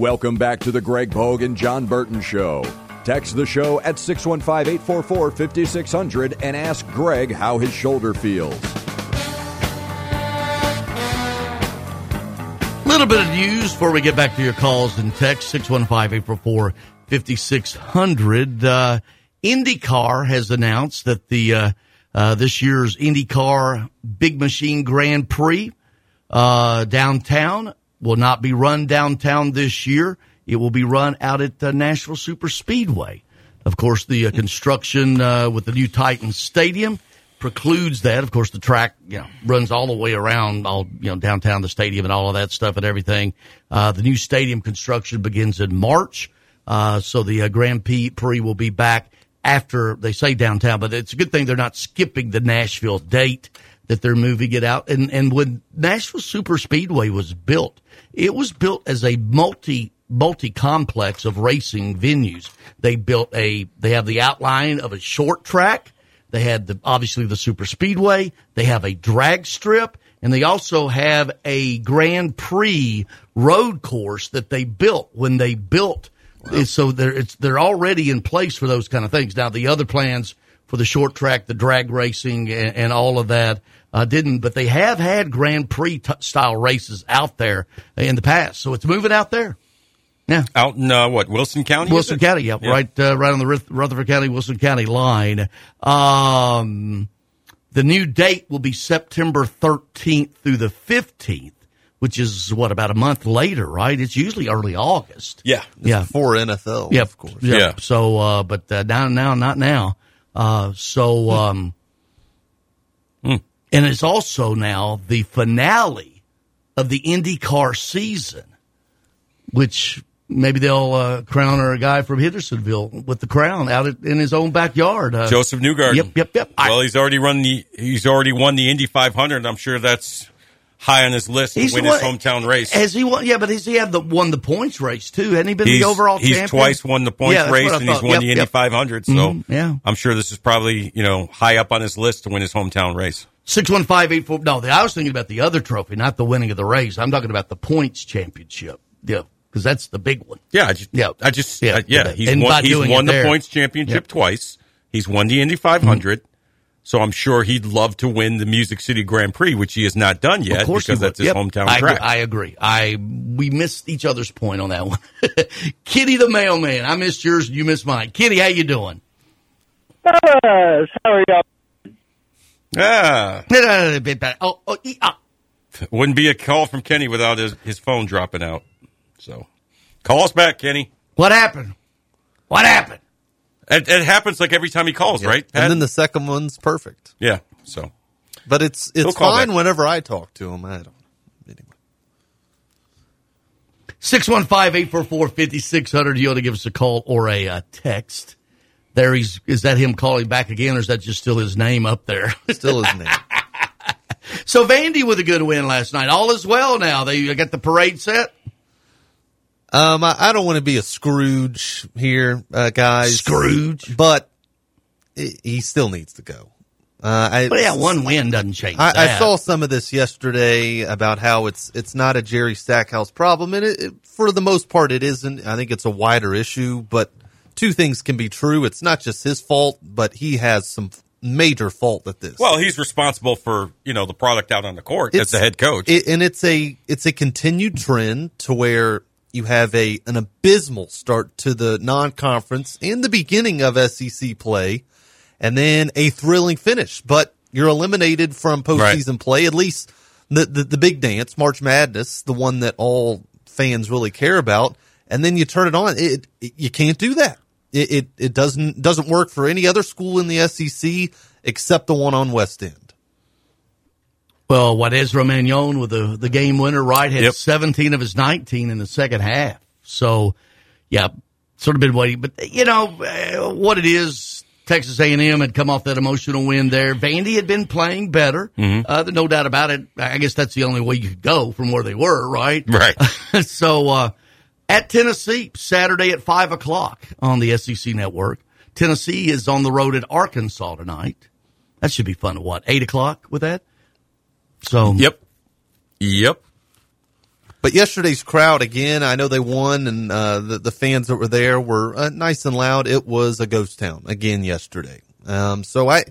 Welcome back to the Greg Pogue and Jon Burton Show. Text the show at 615 844 5600 and ask Greg how his shoulder feels. A Little bit of news before we get back to your calls and text 615 844 5600. Uh, IndyCar has announced that the uh, uh, this year's IndyCar Big Machine Grand Prix uh, downtown will not be run downtown this year. It will be run out at uh, Nashville Super Speedway. Of course, the uh, construction uh, with the new Titan Stadium precludes that. Of course, the track you know, runs all the way around, all you know, downtown the stadium and all of that stuff and everything. Uh, the new stadium construction begins in March, uh, so the uh, Grand Prix will be back after they say downtown. But it's a good thing they're not skipping the Nashville date that they're moving it out. And and when Nashville Super Speedway was built, it was built as a multi multi complex of racing venues. They built a they have the outline of a short track. They had the obviously the super speedway. They have a drag strip and they also have a Grand Prix road course that they built when they built. Wow. So they're it's they're already in place for those kind of things. Now the other plans for the short track, the drag racing, and, and all of that uh, didn't, but they have had Grand Prix t- style races out there in the past. So it's moving out there. Yeah, out in uh, what Wilson County? Wilson County, yeah, yeah. right, uh, right on the Rutherford County Wilson County line. Um, the new date will be September 13th through the 15th, which is what about a month later, right? It's usually early August. Yeah, yeah, for NFL, yeah, of course. Yeah. yeah. So, uh, but uh, now, now, not now. Uh, so, um, hmm. And it's also now the finale of the IndyCar season, which maybe they'll uh, crown her a guy from Hendersonville with the crown out in his own backyard. Uh, Josef Newgarden. Yep, yep, yep. Well, he's already run the he's already won the Indy 500. I'm sure that's high on his list to win won, his hometown race. Has he won? Yeah, but has he had the won the points race too? Hasn't he been he's, the overall he's champion? twice won the points yeah, race and he's won yep, the Indy yep. 500. So mm-hmm, yeah. I'm sure this is probably you know high up on his list to win his hometown race. Six one five eight four. No, I was thinking about the other trophy, not the winning of the race. I'm talking about the points championship. Yeah because that's the big one. Yeah, I just, yeah, I just, yeah, uh, yeah. He's and won, he's won the there, points championship twice. He's won the Indy 500. Mm-hmm. So I'm sure he'd love to win the Music City Grand Prix, which he has not done yet because that's his yep. hometown I track. Agree. I agree. I we missed each other's point on that one. Kitty the mailman, I missed yours, and you missed mine. Kitty, how you doing? Fellas, how are y'all? Ah. Oh, oh, ah. Wouldn't be a call from Kenny without his, his phone dropping out. So call us back, Kenny. What happened? What happened? It, it happens like every time he calls, yeah. right? Pat? And then the second one's perfect. Yeah. So, but it's it's fine back. whenever I talk to him. I don't. Anyway. 615-844-5600. You ought to give us a call or a uh, text. There he's is that him calling back again or is that just still his name up there? Still his name. so Vandy with a good win last night. All is well now. They got the parade set. Um, I, I don't want to be a Scrooge here, uh, guys. Scrooge, but it, he still needs to go. Uh, I, but yeah, one win doesn't change. I, I, saw some of this yesterday about how it's it's not a Jerry Stackhouse problem, and it, it, for the most part, it isn't. I think it's a wider issue. But two things can be true: it's not just his fault, but he has some major fault at this. Well, he's responsible for you know the product out on the court it's, as the head coach, it, and it's a it's a continued trend to where you have a an abysmal start to the non-conference and the beginning of SEC play, and then a thrilling finish. But you're eliminated from postseason right. play. At least the, the the big dance, March Madness, the one that all fans really care about. And then you turn it on. It, it you can't do that. It, it it doesn't doesn't work for any other school in the SEC except the one on West End. Well, what Ezra with the, the game winner, right, had yep. 17 of his 19 in the second half. So, yeah, sort of been waiting. But, you know, uh, what it is, Texas A&M had come off that emotional win there. Vandy had been playing better. Mm-hmm. Uh, no doubt about it. I guess that's the only way you could go from where they were, right? Right. so, uh, at Tennessee, Saturday at 5 o'clock on the SEC network. Tennessee is on the road at Arkansas tonight. That should be fun. At what, 8 o'clock with that? So yep, yep. But yesterday's crowd again, I know they won, and uh, the the fans that were there were uh, nice and loud. It was a ghost town again yesterday. Um, so I,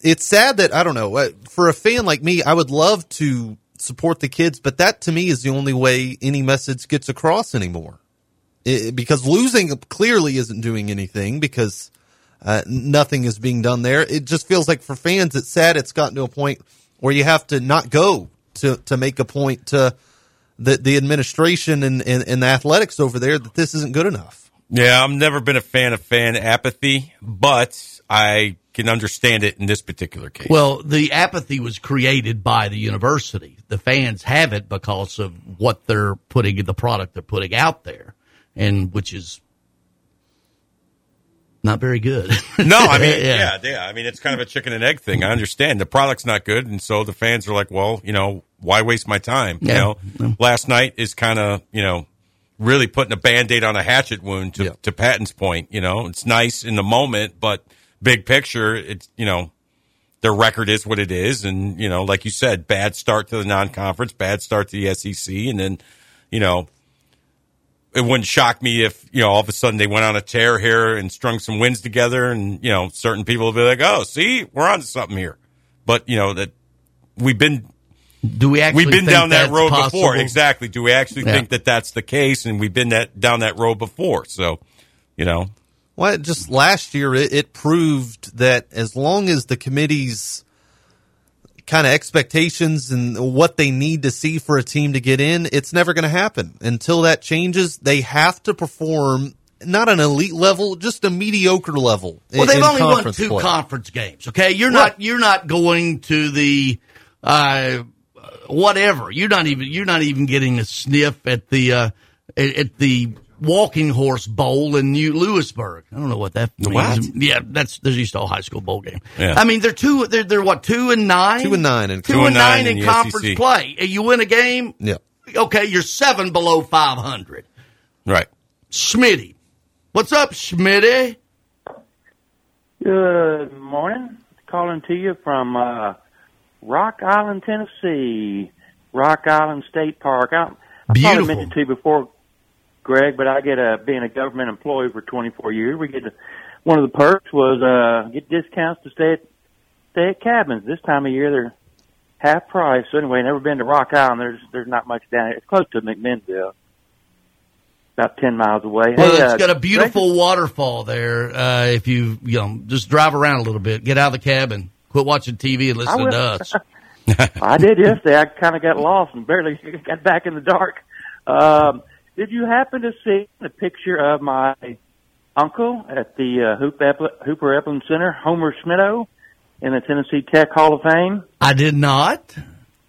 it's sad that I don't know uh, for a fan like me, I would love to support the kids, but that to me is the only way any message gets across anymore. It, because losing clearly isn't doing anything because uh, nothing is being done there. It just feels like for fans, it's sad. It's gotten to a point where you have to not go to to make a point to the the administration and, and, and the athletics over there that this isn't good enough. Yeah, I've never been a fan of fan apathy, but I can understand it in this particular case. Well, the apathy was created by the university. The fans have it because of what they're putting, the product they're putting out there, and which is not very good. no, I mean, yeah. yeah, yeah. I mean, it's kind of a chicken and egg thing. I understand the product's not good, and so the fans are like, well, you know, why waste my time? You Yeah. know, last night is kind of, you know, really putting a band-aid on a hatchet wound to, to Patton's point. You know, it's nice in the moment, but big picture, it's, you know, their record is what it is. And, you know, like you said, bad start to the non-conference, bad start to the SEC. And then, you know, it wouldn't shock me if, you know, all of a sudden they went on a tear here and strung some wins together and, you know, certain people will be like, oh, see, we're on to something here. But, you know, that we've been, do we actually we've been think down that road possible? before. Exactly. Do we actually Yeah. think that that's the case? And we've been that down that road before. So, you know, Well, just last year, it, it proved that as long as the committee's kind of expectations and what they need to see for a team to get in, it's never going to happen. Until that changes, they have to perform not an elite level, just a mediocre level. Well, they've only won two play. conference games. Okay, you're not you're not going to the uh, whatever. You're not even you're not even getting a sniff at the uh, at, at the Walking Horse Bowl in New Lewisburg. I don't know what that means. What? Yeah, that's there's used to a high school bowl game. Yeah. I mean, they're two. They're, they're what two and nine. Two and nine in- two, Two and and nine, nine in, in conference SEC. play. And You win a game. Yeah. Okay, you're seven below five hundred. Right. Smitty, what's up, Smitty? Good morning. Calling to you from uh, Rock Island, Tennessee. Rock Island State Park. I, I probably Beautiful. mentioned to you before, Greg, but I get a being a government employee for 24 years. We get a, one of the perks was uh, get discounts to stay at stay at cabins. This time of year they're half price. So anyway, never been to Rock Island. There's there's not much down here. It's close to McMinnville, about 10 miles away. Well, Hey, it's uh, got a Greg, beautiful waterfall there. Uh, if you you know just drive around a little bit, get out of the cabin, quit watching TV and listen to us. I did yesterday. I kind of got lost and barely got back in the dark. Um, did you happen to see the picture of my uncle at the uh, Hoop Epl- Hooper Eblen Center, Homer Schmitto, in the Tennessee Tech Hall of Fame? I did not.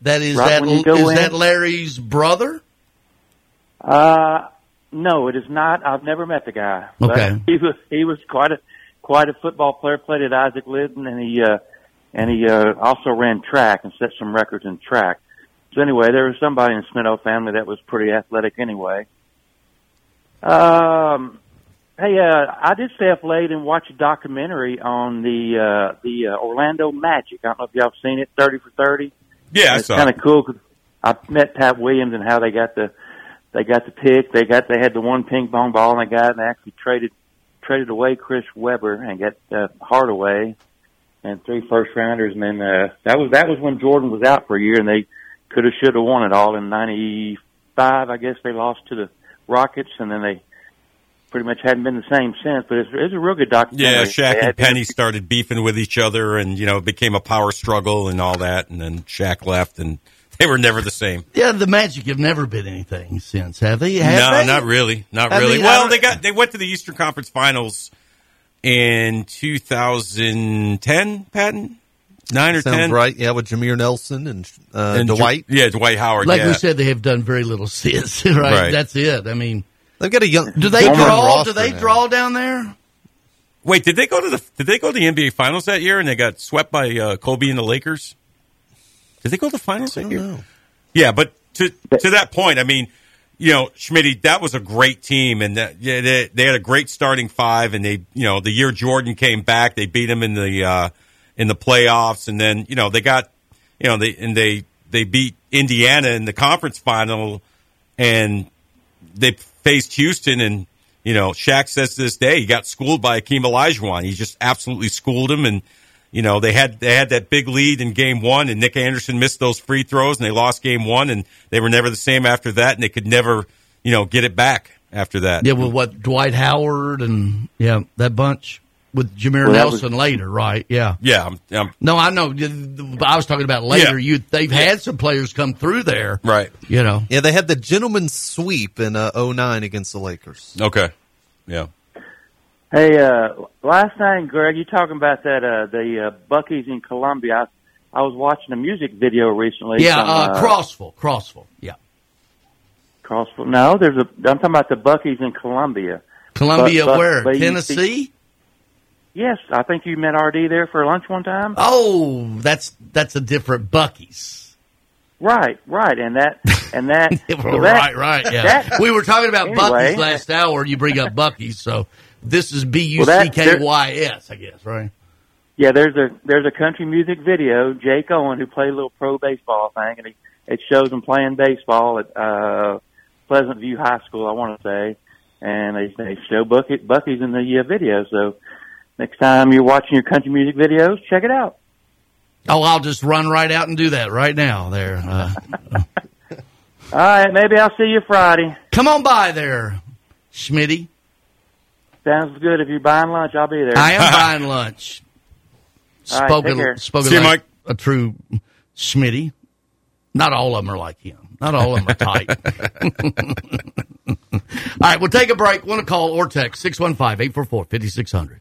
That is Right that when you go is in? that Larry's brother? Uh, no, it is not. I've never met the guy. Okay. he was he was quite a quite a football player. Played at Isaac Litton, and he uh, and he uh, also ran track and set some records in track. So anyway, there was somebody in the Smito family that was pretty athletic anyway. Um, hey, uh, I did stay up late and watch a documentary on the uh, the uh, Orlando Magic. I don't know if y'all have seen it, Thirty for Thirty. Yeah, I saw. it's kind of cool. 'cause I met Pat Williams and how they got the they got the pick. They got they had the one ping pong ball and they got and they actually traded traded away Chris Webber and got uh, Hardaway and three first rounders. And then uh, that was that was when Jordan was out for a year and they could have should have won it all in '95. I guess they lost to the Rockets and then they pretty much hadn't been the same since. But it's, it's a real good documentary. Yeah, Shaq and had- Penny started beefing with each other, and you know, it became a power struggle and all that. And then Shaq left, and they were never the same. Yeah, the Magic have never been anything since, have they? Have no, they? not really, not I really. mean, well, they got they went to the Eastern Conference Finals in 2010, Patton, nine or Sounds ten, right. Yeah, with Jameer Nelson and, uh, And Ju- Dwight. yeah, Dwight Howard. Like yeah. we said, they have done very little since. Right? Right. That's it. I mean, they've got a young. Do they draw? Do they now. draw down there? Wait, did they go to the did they go to the NBA Finals that year and they got swept by uh, Kobe and the Lakers? Did they go to the finals that year? Yeah, but to to that point, I mean, you know, Schmidt, that was a great team, and that, yeah, they, they had a great starting five, and they, you know, the year Jordan came back, they beat him in the uh, in the playoffs, and then you know they got, you know, they and they they beat Indiana in the conference final, and they faced Houston, and you know, Shaq says to this day he got schooled by Akeem Olajuwon. He just absolutely schooled him, and you know they had they had that big lead in game one, and Nick Anderson missed those free throws, and they lost game one, and they were never the same after that, and they could never, you know, get it back after that. Yeah, with what Dwight Howard and yeah, that bunch. With Jameer Well, that was- Nelson later, right? Yeah. Yeah. I'm, I'm- No, I know. I was talking about later. Yeah. You they've had some players come through there, right? You know. Yeah, they had the gentleman's sweep in uh, 09 against the Lakers. Okay. Yeah. Hey, uh, last night, Greg, you talking about that uh, the uh, Buc-ee's in Columbia? I, I was watching a music video recently. Yeah, from, uh, Crossville, Crossville. Yeah, Crossville. No, there's a. I'm talking about the Buc-ee's in Columbia. Columbia, But- but- where but you- Tennessee? Yes, I think you met RD there for lunch one time. Oh, that's that's a different Buc-ee's. Right, right, and that and that. so that- right, right. Yeah, that- we were talking about anyway, Buc-ee's last hour. You bring up Buc-ee's, so this is B U Well, C K Y S, I guess, right? Yeah, there's a there's a country music video. Jake Owen, who played a little pro baseball thing, and he, it shows him playing baseball at uh, Pleasant View High School, I want to say, and they they show Bucky, Buc-ee's in the uh, video. So next time you're watching your country music videos, check it out. Oh, I'll just run right out and do that right now. There. Uh, All right, maybe I'll see you Friday. come on by there, Schmitty. Sounds good. If you're buying lunch, I'll be there. I am buying lunch. All right, take Spoken, care. spoken See you, like Mike. a true Schmitty. Not all of them are like him. Not all of them are tight. all right, we'll take a break. Want to call or text 615 844 5600.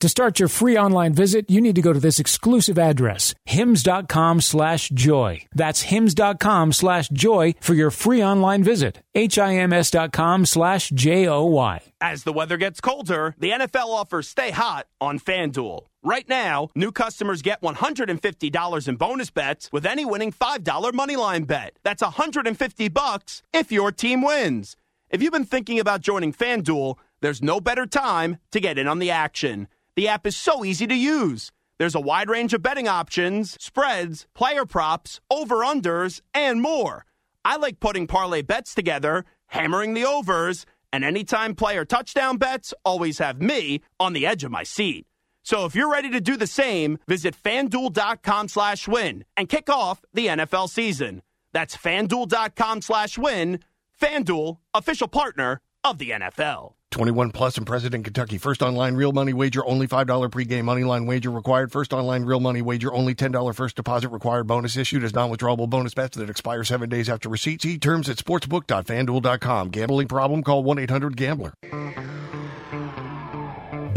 To start your free online visit, you need to go to this exclusive address, hims.com slash joy. That's hims.com slash joy for your free online visit. H-I-M-S dot com slash J-O-Y. As the weather gets colder, the NFL offers Stay Hot on FanDuel. Right now, new customers get $150 in bonus bets with any winning $5 moneyline bet. That's 150 bucks if your team wins. If you've been thinking about joining FanDuel, there's no better time to get in on the action. The app is so easy to use. There's a wide range of betting options, spreads, player props, over-unders, and more. I like putting parlay bets together, hammering the overs, and anytime player touchdown bets always have me on the edge of my seat. So if you're ready to do the same, visit fanduel.com slash win and kick off the NFL season. That's fanduel.com slash win. Fanduel, official partner of the NFL. 21 plus and present in Kentucky. First online real money wager, only $5 pregame money line wager required. First online real money wager, only $10 first deposit required. Bonus issued as non-withdrawable bonus bets that expire seven days after receipt. See terms at sportsbook.fanduel.com. Gambling problem? Call 1-800-GAMBLER.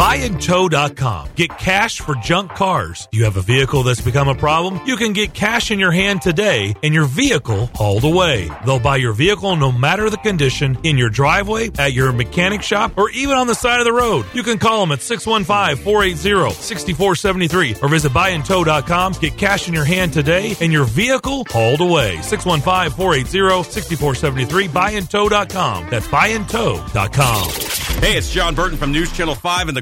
Buyandtow.com. Get cash for junk cars. You have a vehicle that's become a problem? You can get cash in your hand today and your vehicle hauled away. They'll buy your vehicle no matter the condition in your driveway, at your mechanic shop, or even on the side of the road. You can call them at 615-480-6473 or visit buyandtow.com. Get cash in your hand today and your vehicle hauled away. 615-480-6473 buyandtow.com. That's buyandtow.com. Hey, it's Jon Burton from News Channel 5 and the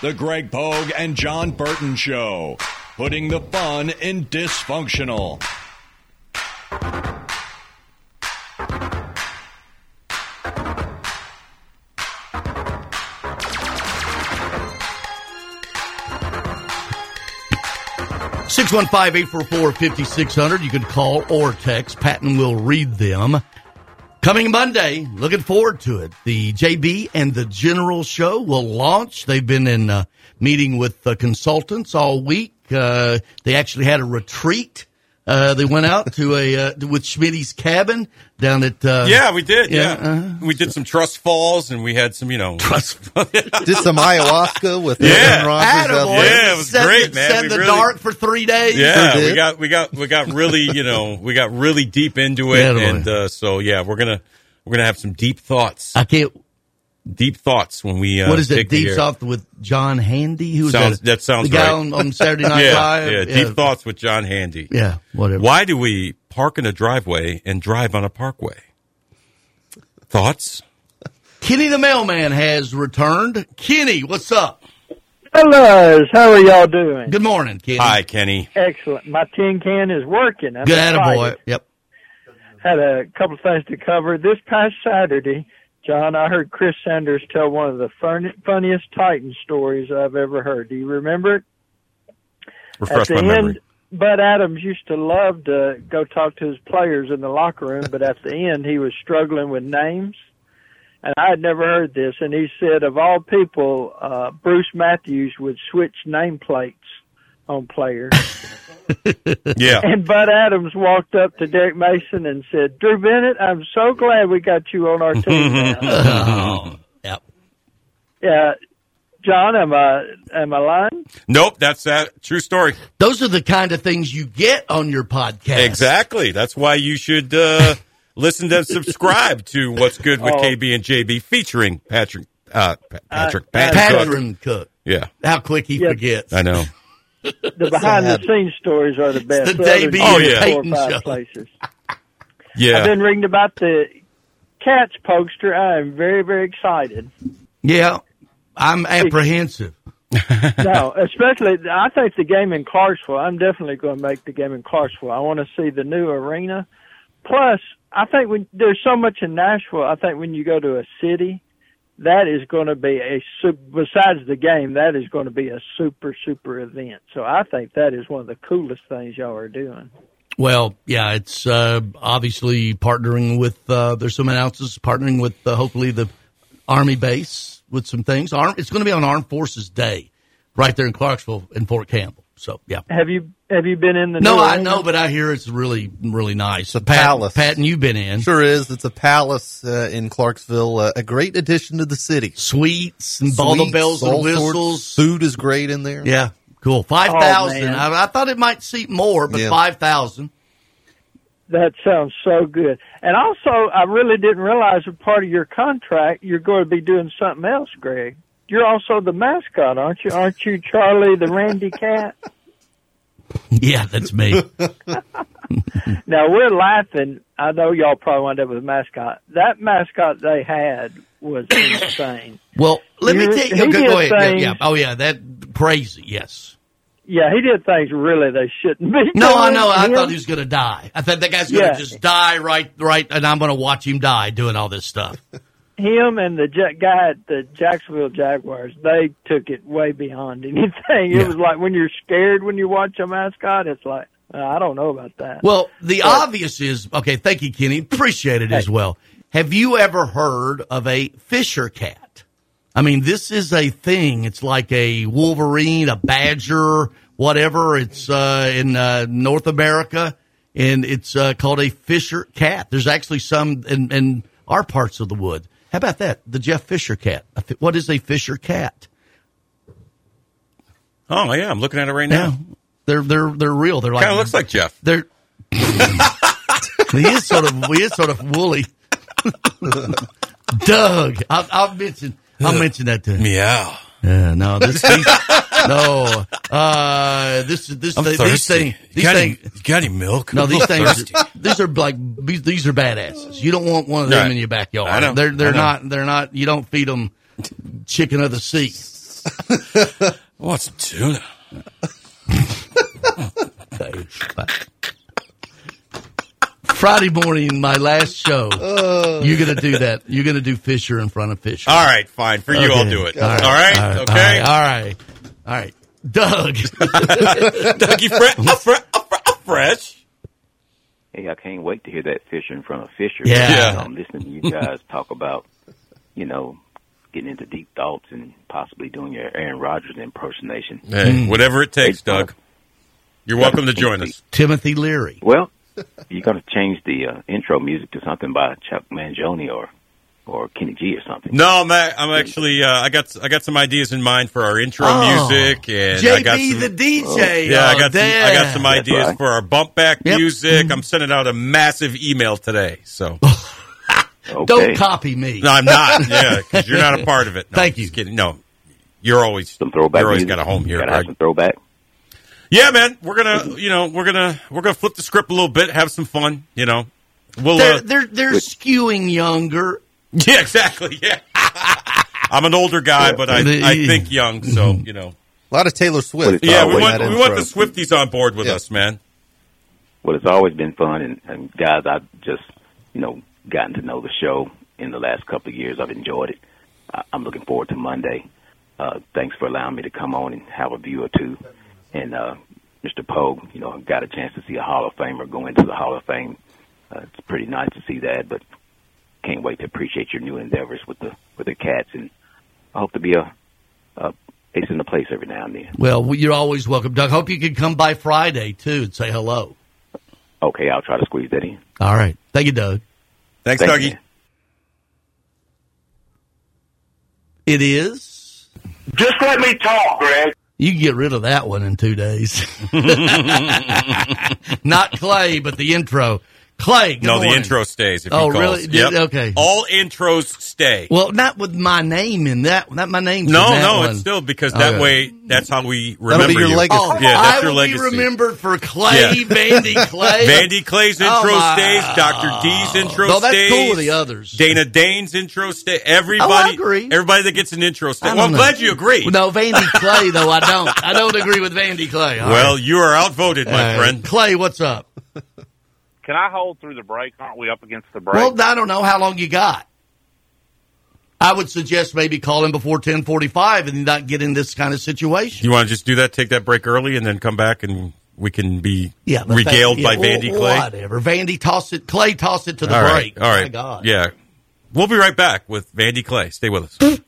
The Greg Pogue and Jon Burton Show. Putting the fun in dysfunctional. Six one five eight four four fifty six hundred. You can call or text. Patton will read them. Coming Monday, looking forward to it. The JB and the General Show will launch. They've been in uh, meeting with uh, consultants all week. Uh, they actually had a retreat. Uh, they went out to a uh, with Schmitty's cabin down at. Uh, yeah, we did. Yeah, uh-huh. we did some trust falls, and we had some, you know, trust. Did some ayahuasca with Yeah. Aaron Rodgers out there. Yeah, it was Send great, the- man. Send We the really- dark for three days. Yeah, Sure we got we got we got really you know we got really deep into it, Yeah, and uh, so yeah, we're gonna we're gonna have some deep thoughts, I can't. Deep thoughts when we uh, what is it? Deep thoughts with John Handy. Who Sounds- that? that sounds the guy right. on, on Saturday Night yeah, Live. yeah, deep thoughts with John Handy. Yeah, whatever. Why do we park in a driveway and drive on a parkway? Thoughts? Kenny the mailman has returned. Kenny, what's up? Hello, how are y'all doing? Good morning, Kenny. Hi, Kenny. Excellent. My tin can is working. I'm Good excited. attaboy. Yep. Had a couple of things to cover. This past Saturday, Jon, I heard Chris Sanders tell one of the fun, funniest Titan stories I've ever heard. Do you remember it? Refresh at my the memory. end, Bud Adams used to love to go talk to his players in the locker room, but at the end he was struggling with names. And I had never heard this, and he said, of all people, uh, Bruce Matthews would switch nameplates on players. Yeah. And Bud Adams walked up to Derek Mason and said, Drew Bennett, I'm so glad we got you on our team now. Oh, yep. yeah. Jon, am I, am I lying? Nope, that's that true story. Those are the kind of things you get on your podcast. Exactly. That's why you should uh, listen to subscribe to What's Good with Oh. KB and JB featuring Patrick uh, Patrick Uh, Patton Cook. Cook. Yeah, How quick he Yeah. forgets. I know. The behind the scenes stories are the best. the They're Davey other and four or five show. places. Yeah. I've been reading about the Cats poster. I am very, very excited. Yeah. I'm apprehensive. no, especially I think the game in Clarksville. I'm definitely going to make the game in Clarksville. I want to see the new arena. Plus, I think when there's so much in Nashville, I think when you go to a city, that is going to be a besides the game, that is going to be a super super event. So I think that is one of the coolest things y'all are doing. Well, yeah, it's uh, obviously partnering with. Uh, there's some announcements partnering with uh, hopefully the Army base with some things. Arm, it's going to be on Armed Forces Day, right there in Clarksville in Fort Campbell. So yeah. Have you have you been in the No, new I arena? know, but I hear it's really really nice. It's a palace. Patton, you've been in. Sure is. It's a palace uh, in Clarksville. Uh, a great addition to the city. Sweets and all the bells and all sorts. whistles. Food is great in there. Yeah, cool. Five thousand. man. I, I thought it might seat more, but Yeah. five thousand. That sounds so good. And also, I really didn't realize a part of your contract, you're going to be doing something else, Greg. You're also the mascot, aren't you? Aren't you Charlie the Randy Cat? Yeah, that's me. Now we're laughing. I know y'all probably wound up with a mascot. That mascot they had was insane. well, let me You- take. he Okay, did go ahead. Things- yeah. Oh yeah, that crazy. Yes. Yeah, he did things really they shouldn't be. No, I know. I Him- thought he was going to die. I thought that guy's going to Yeah. just die right, right, and I'm going to watch him die doing all this stuff. him and the Ja- guy at the Jacksonville Jaguars, they took it way beyond anything. It Yeah. was like when you're scared when you watch a mascot, it's like uh, I don't know about that. Well, the But- obvious is okay. Thank you, Kenny. Appreciate it as well. Have you ever heard of a Fisher cat? I mean, this is a thing. It's like a Wolverine, a badger, whatever. It's uh, in uh, North America, and it's uh, called a Fisher cat. There's actually some in, in our parts of the wood. How about that? The Jeff Fisher cat. What is a Fisher cat? Oh yeah, I'm looking at it right now. They're they're they're real. They're like Kind of looks like Jeff. they're. he is sort of he is sort of woolly. Doug, I'll, I'll mention I'll mention that to him. Meow. Yeah, no, this these, no, uh, this this I'm these thirsty. things You these got, things. any, got any milk? No, these things. These are like these, these are badasses. You don't want one of them Right. in your backyard. I know. They're they're I know. not they're not. You don't feed them chicken of the sea. Want some tuna? Friday morning, my last show. Oh. You're gonna do that. You're gonna do Fisher in front of Fisher. All right, fine. For you, I'll do it. All right, okay. All right. All right. Doug. Dougie Fre- a fre- a fre- a fresh. Hey, I can't wait to hear that Fisher in front of Fisher. Yeah. I'm listening to you guys talk about, you know, getting into deep thoughts and possibly doing your Aaron Rodgers impersonation. Hey, whatever it takes, uh, Doug. You're welcome to join us. Timothy Leary. Well, you got to change the uh, intro music to something by Chuck Mangione or or Kenny G or something. No, I'm, a- I'm actually. Uh, I got I got some ideas in mind for our intro Oh, music, and JB I got some, the DJ. Yeah, I Oh, got some, I got some ideas right. for our bump back Yep. music. I'm sending out a massive email today. So Don't copy me. no, I'm not. Yeah, because you're not a part of it. No, Thank I'm just Kidding. No, you're always Some throwback You're always music. got a home here, Gotta have some throwback. Yeah, man, we're gonna, you know, we're gonna we're gonna flip the script a little bit, have some fun. You know, we'll. They're Uh, they're they're skewing younger. yeah, exactly. Yeah, I'm an older guy, but I I think young. So you know, A lot of Taylor Swift. yeah, we want we want the. Swifties on board with us, man. Well, it's always been fun, and, and guys, I've just you know gotten to know the show in the last couple of years. I've enjoyed it. I, I'm looking forward to Monday. Uh, thanks for allowing me to come on and have a view or two. And uh, Mr. Pogue, you know, got a chance to see a Hall of Famer go into the Hall of Fame. Uh, it's pretty nice to see that, but can't wait to appreciate your new endeavors with the with the cats, and I hope to be a, a ace in the place every now and then. Well, you're always welcome, Doug. Hope you can come by Friday too and say hello. Okay, I'll try to squeeze that in. All right. Thank you, Doug. Thanks, Thank Dougie. you. It is. Just let me talk, Greg. You can get rid of that one in two days. Not Clay, but the intro. Clay, good no, the intro stays. If Oh, he calls. really? Did- Yep. okay. All intros stay. Well, not with my name in that. Not my name. no, in that no, one. it's still because that Okay. way that's how we That'll remember be your you. legacy. Oh, Yeah, that's I your will legacy. be remembered for Clay, Yeah. Vandy Clay. Vandy Clay's Oh, intro my- stays. Dr. D's intro No, that's stays. cool with the others. Dana Dane's intro stay. Everybody, Oh, I agree. everybody that gets an intro stay. I Well, I'm know. glad you agree. No, Vandy Clay though. I don't. I don't agree with Vandy Clay. All well, right. you are outvoted, my Uh, friend. Clay, what's up? Can I hold through the break? Aren't we up against the break? Well, I don't know how long you got. I would suggest maybe call him before ten forty five and not get in this kind of situation. You want to just do that? Take that break early, and then come back, and we can be Yeah, regaled that- by yeah, Vandy well, Clay. Whatever. Vandy toss it. Clay toss it to the all right, break. all right, My God. yeah. We'll be right back with Vandy Clay. Stay with us.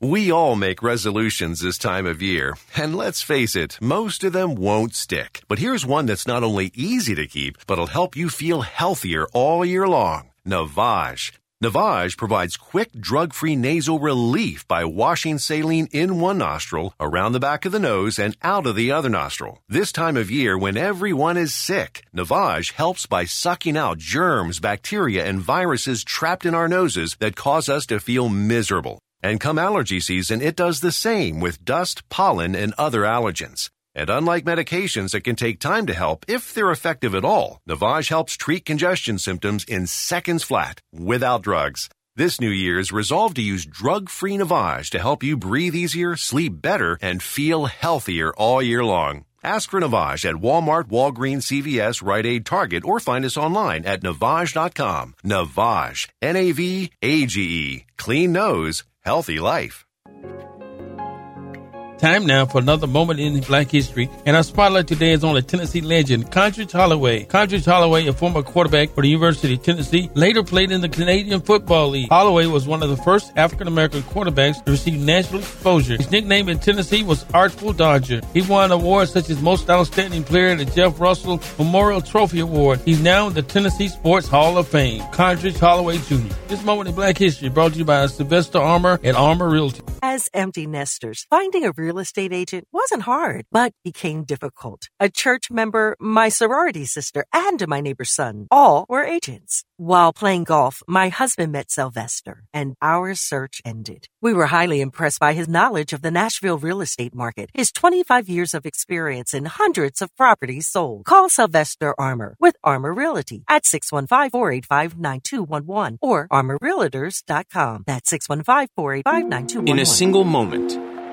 We all make resolutions this time of year, and let's face it, most of them won't stick. But here's one that's not only easy to keep, but'll help you feel healthier all year long. Navage. Navage provides quick drug-free nasal relief by washing saline in one nostril, around the back of the nose, and out of the other nostril. This time of year when everyone is sick, Navage helps by sucking out germs, bacteria, and viruses trapped in our noses that cause us to feel miserable. And come allergy season, it does the same with dust, pollen, and other allergens. And unlike medications that can take time to help, if they're effective at all, Navage helps treat congestion symptoms in seconds flat, without drugs. This New Year's, resolve to use drug-free Navage to help you breathe easier, sleep better, and feel healthier all year long. Ask for Navage at Walmart, Walgreens, CVS, Rite Aid, Target, or find us online at Navage.com. Navage. N-A-V-A-G-E. Clean nose, healthy life. Time now for another moment in Black history. And our spotlight today is on a Tennessee legend, Condredge Holloway. Condredge Holloway, a former quarterback for the University of Tennessee, later played in the Canadian Football League. Holloway was one of the first African American quarterbacks to receive national exposure. His nickname in Tennessee was Artful Dodger. He won awards such as Most Outstanding Player at the Jeff Russel Memorial Trophy Award. He's now in the Tennessee Sports Hall of Fame. Condredge Holloway Jr. This moment in Black history brought to you by Sylvester Armor and Armor Realty. As empty nesters, finding a real estate agent wasn't hard, but became difficult. A church member, my sorority sister, and my neighbor's son all were agents. While playing golf, my husband met Sylvester, and our search ended. We were highly impressed by his knowledge of the Nashville real estate market, his 25 years of experience in hundreds of properties sold. Call Sylvester Armor with Armor Realty at 615-485-9211 or armorrealtors.com. That's 615-485-9211. In a single moment,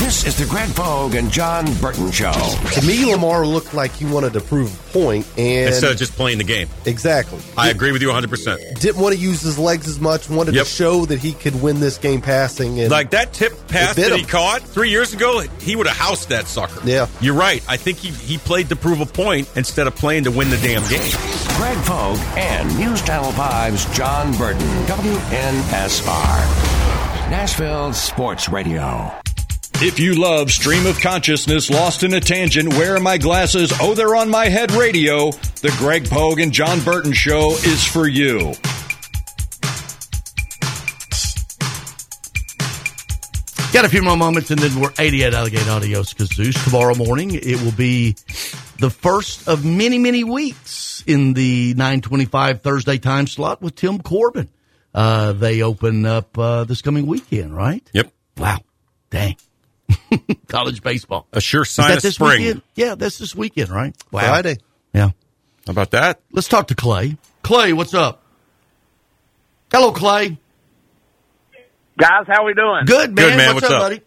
This is the Greg Pogue and Jon Burton Show. To me, Lamar looked like he wanted to prove a point, and Instead of just playing the game. exactly, I agree with you 100%. didn't want to use his legs as much. Wanted Yep. to show that he could win this game passing. And Like that tip pass It bit that he caught three years ago, he would have housed that sucker. Yeah. You're right. I think he, he played to prove a point instead of playing to win the damn game. Greg Pogue and News Channel 5's John Burton, WNSR. Nashville Sports Radio. If you love Stream of Consciousness, Lost in a Tangent, Where Are My Glasses? Oh, They're on My Head radio, the Greg Pogue and Jon Burton Show is for you. Got a few more moments, and then we're 88 Alligator Adios Kazoos. Tomorrow morning, it will be the first of many, many weeks in the 925 Thursday time slot with Tim Corbin. Uh, they open up uh, this coming weekend, right? Yep. Wow. Dang. College baseball. A sure sign that of this spring. weekend? Yeah, that's this weekend, right? Wow. Friday. Yeah. How about that? Let's talk to Clay. Clay, what's up? Hello, Clay. Guys, how we doing? Good, man. Good, man. What's, What's up, up? buddy?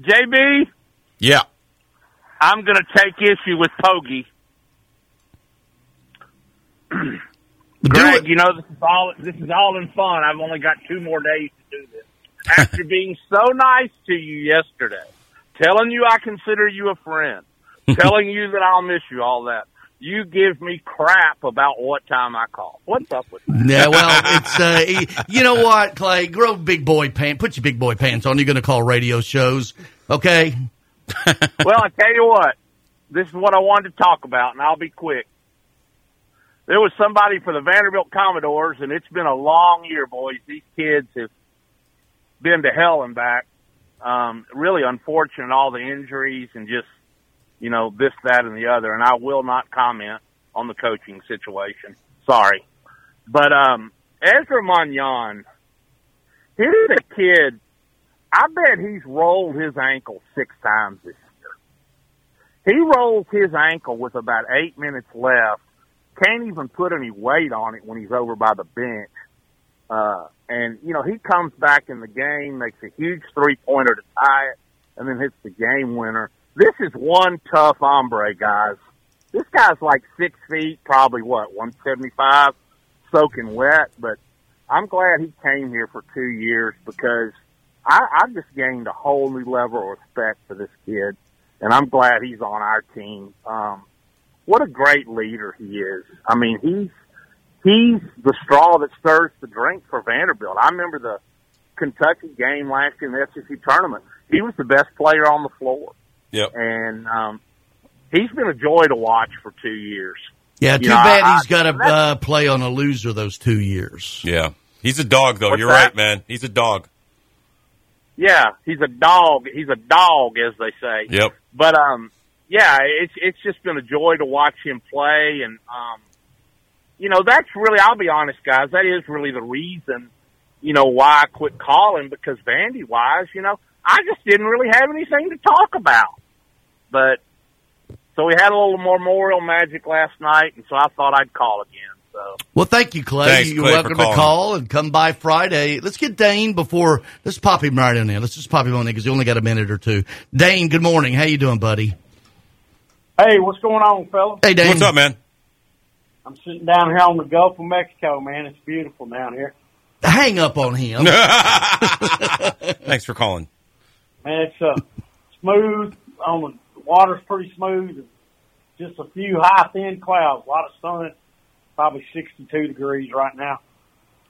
JB, Yeah. I'm going to take issue with Poggy. Greg, you know this is all this is all in fun. I've only got two more days to do this. After being so nice to you yesterday, telling you I consider you a friend, telling you that I'll miss you, all that. You give me crap about what time I call. What's up with that? Yeah, well, it's uh, you know what, Clay, grow big boy pants. Put your big boy pants on. You're going to call radio shows, okay? well, I tell you what, this is what I wanted to talk about, and I'll be quick. There was somebody for the Vanderbilt Commodores, and it's been a long year, boys. These kids have been to hell and back. Um, really unfortunate, all the injuries and just, you know, this, that, and the other. And I will not comment on the coaching situation. Sorry. But, um, Ezra Manjon, here's a kid I bet he's rolled his ankle six times this year. He rolls his ankle with about eight minutes left. Can't even put any weight on it when he's over by the bench. Uh, and you know, he comes back in the game, makes a huge three pointer to tie it, and then hits the game winner. This is one tough hombre, guys. This guy's like six feet, probably what, 175, soaking wet, but I'm glad he came here for two years because I, I just gained a whole new level of respect for this kid, and I'm glad he's on our team. Um, what a great leader he is. I mean, he's he's the straw that stirs the drink for Vanderbilt. I remember the Kentucky game last year in the SEC tournament. He was the best player on the floor, Yep. and um, he's been a joy to watch for two years. Yeah, You too know, bad I- he's got to uh, play on a loser those two years. Yeah. He's a dog, though. What's You're that? right, man. He's a dog. Yeah, he's a dog. He's a dog, as they say. Yep. But um, yeah, it's it's just been a joy to watch him play, and um, you know that's really I'll be honest, guys, that is really the reason, you know, why I quit calling because Vandy wise, you know, I just didn't really have anything to talk about. But so we had a little more memorial magic last night, and so I thought I'd call again. So Well, thank you, Clay. Thanks, You're Clay, welcome to call and come by Friday. Let's get Dane before. Let's pop him right in there. Let's just pop him on in because he only got a minute or two. Dane, good morning. How you doing, buddy? Hey, what's going on, fellas? Hey, Dane. What's up, man? I'm sitting down here on the Gulf of Mexico, man. It's beautiful down here. Hang up on him. Thanks for calling. Man, it's uh, smooth. On the, the water's pretty smooth. Just a few high, thin clouds. A lot of sun. Probably 62 degrees right now.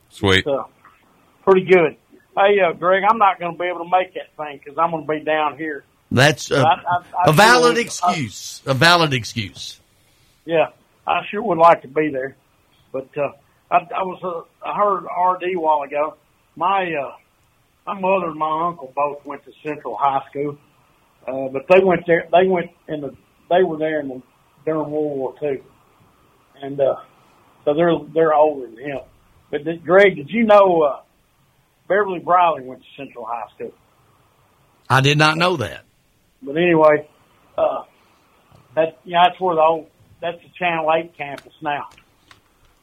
Sweet. It's, uh, pretty good. Hey, uh, Greg, I'm not going to be able to make that thing because I'm going to be down here. That's a, I- I- I a valid excuse. A valid excuse. Yeah, I sure would like to be there, but uh, I, I was uh, I heard RD a while ago. My uh, my mother and my uncle both went to Central High School, uh, but they went there. They went in the they were there in the during World War Two, and uh, so they're they're older than him. But did, Greg, did you know uh, Beverly Briley went to Central High School? I did not know that. But anyway, uh, that you know, that's where the old that's the Channel Eight campus now,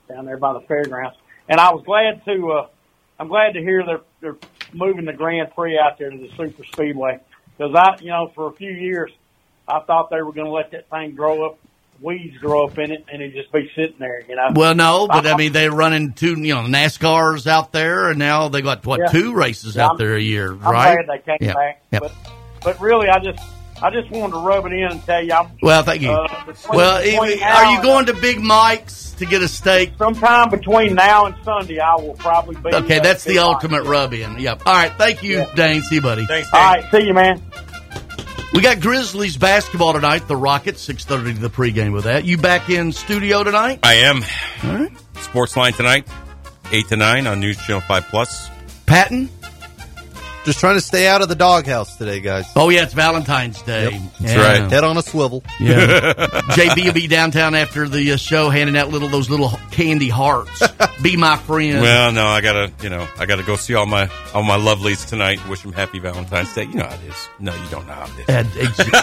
down there by the fairgrounds. And I was glad to uh, I'm glad to hear they're they're moving the Grand Prix out there to the Super Speedway because I you know for a few years I thought they were going to let that thing grow up, weeds grow up in it, and it just be sitting there. You know. Well, no, but I mean they're running two, you know, NASCAR's out there, and now they got what Yeah. two races Yeah, out I'm- there a year, I'm right? glad they came Yeah. back, Yep. but but really I just I just wanted to rub it in and tell you. I'm, Well, thank you. uh, between- well, between even- are you going to Big Mike's to get a steak? Sometime between now and Sunday, I will probably be. Okay, uh, that's the Big Mike. ultimate rub-in. Yep. All right, thank you, Dane. See you, buddy. Thanks, All right, see you, man. We got Grizzlies basketball tonight. The Rockets, six thirty to the pregame with that. You back in studio tonight? I am. All right. Sports line tonight, eight to nine on News Channel Five Plus. Patton? Just trying to stay out of the doghouse today, guys. Oh yeah, it's Valentine's Day. That's Yeah. right. Head on a swivel. Yeah. JB will be downtown after the uh, show, handing out little those little candy hearts. be my friend. Well, no, I gotta, you know, I gotta go see all my all my lovelies tonight. Wish them happy Valentine's Day. You know how it is. No, you don't know how it is. And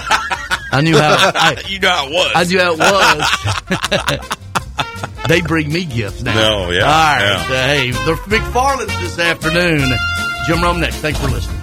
I knew how. I, you know how it was. I knew how it was. they bring me gifts now. No, yeah, All right. yeah. Uh, hey, the McFarland's this afternoon. Jim Rome next. Thanks for listening.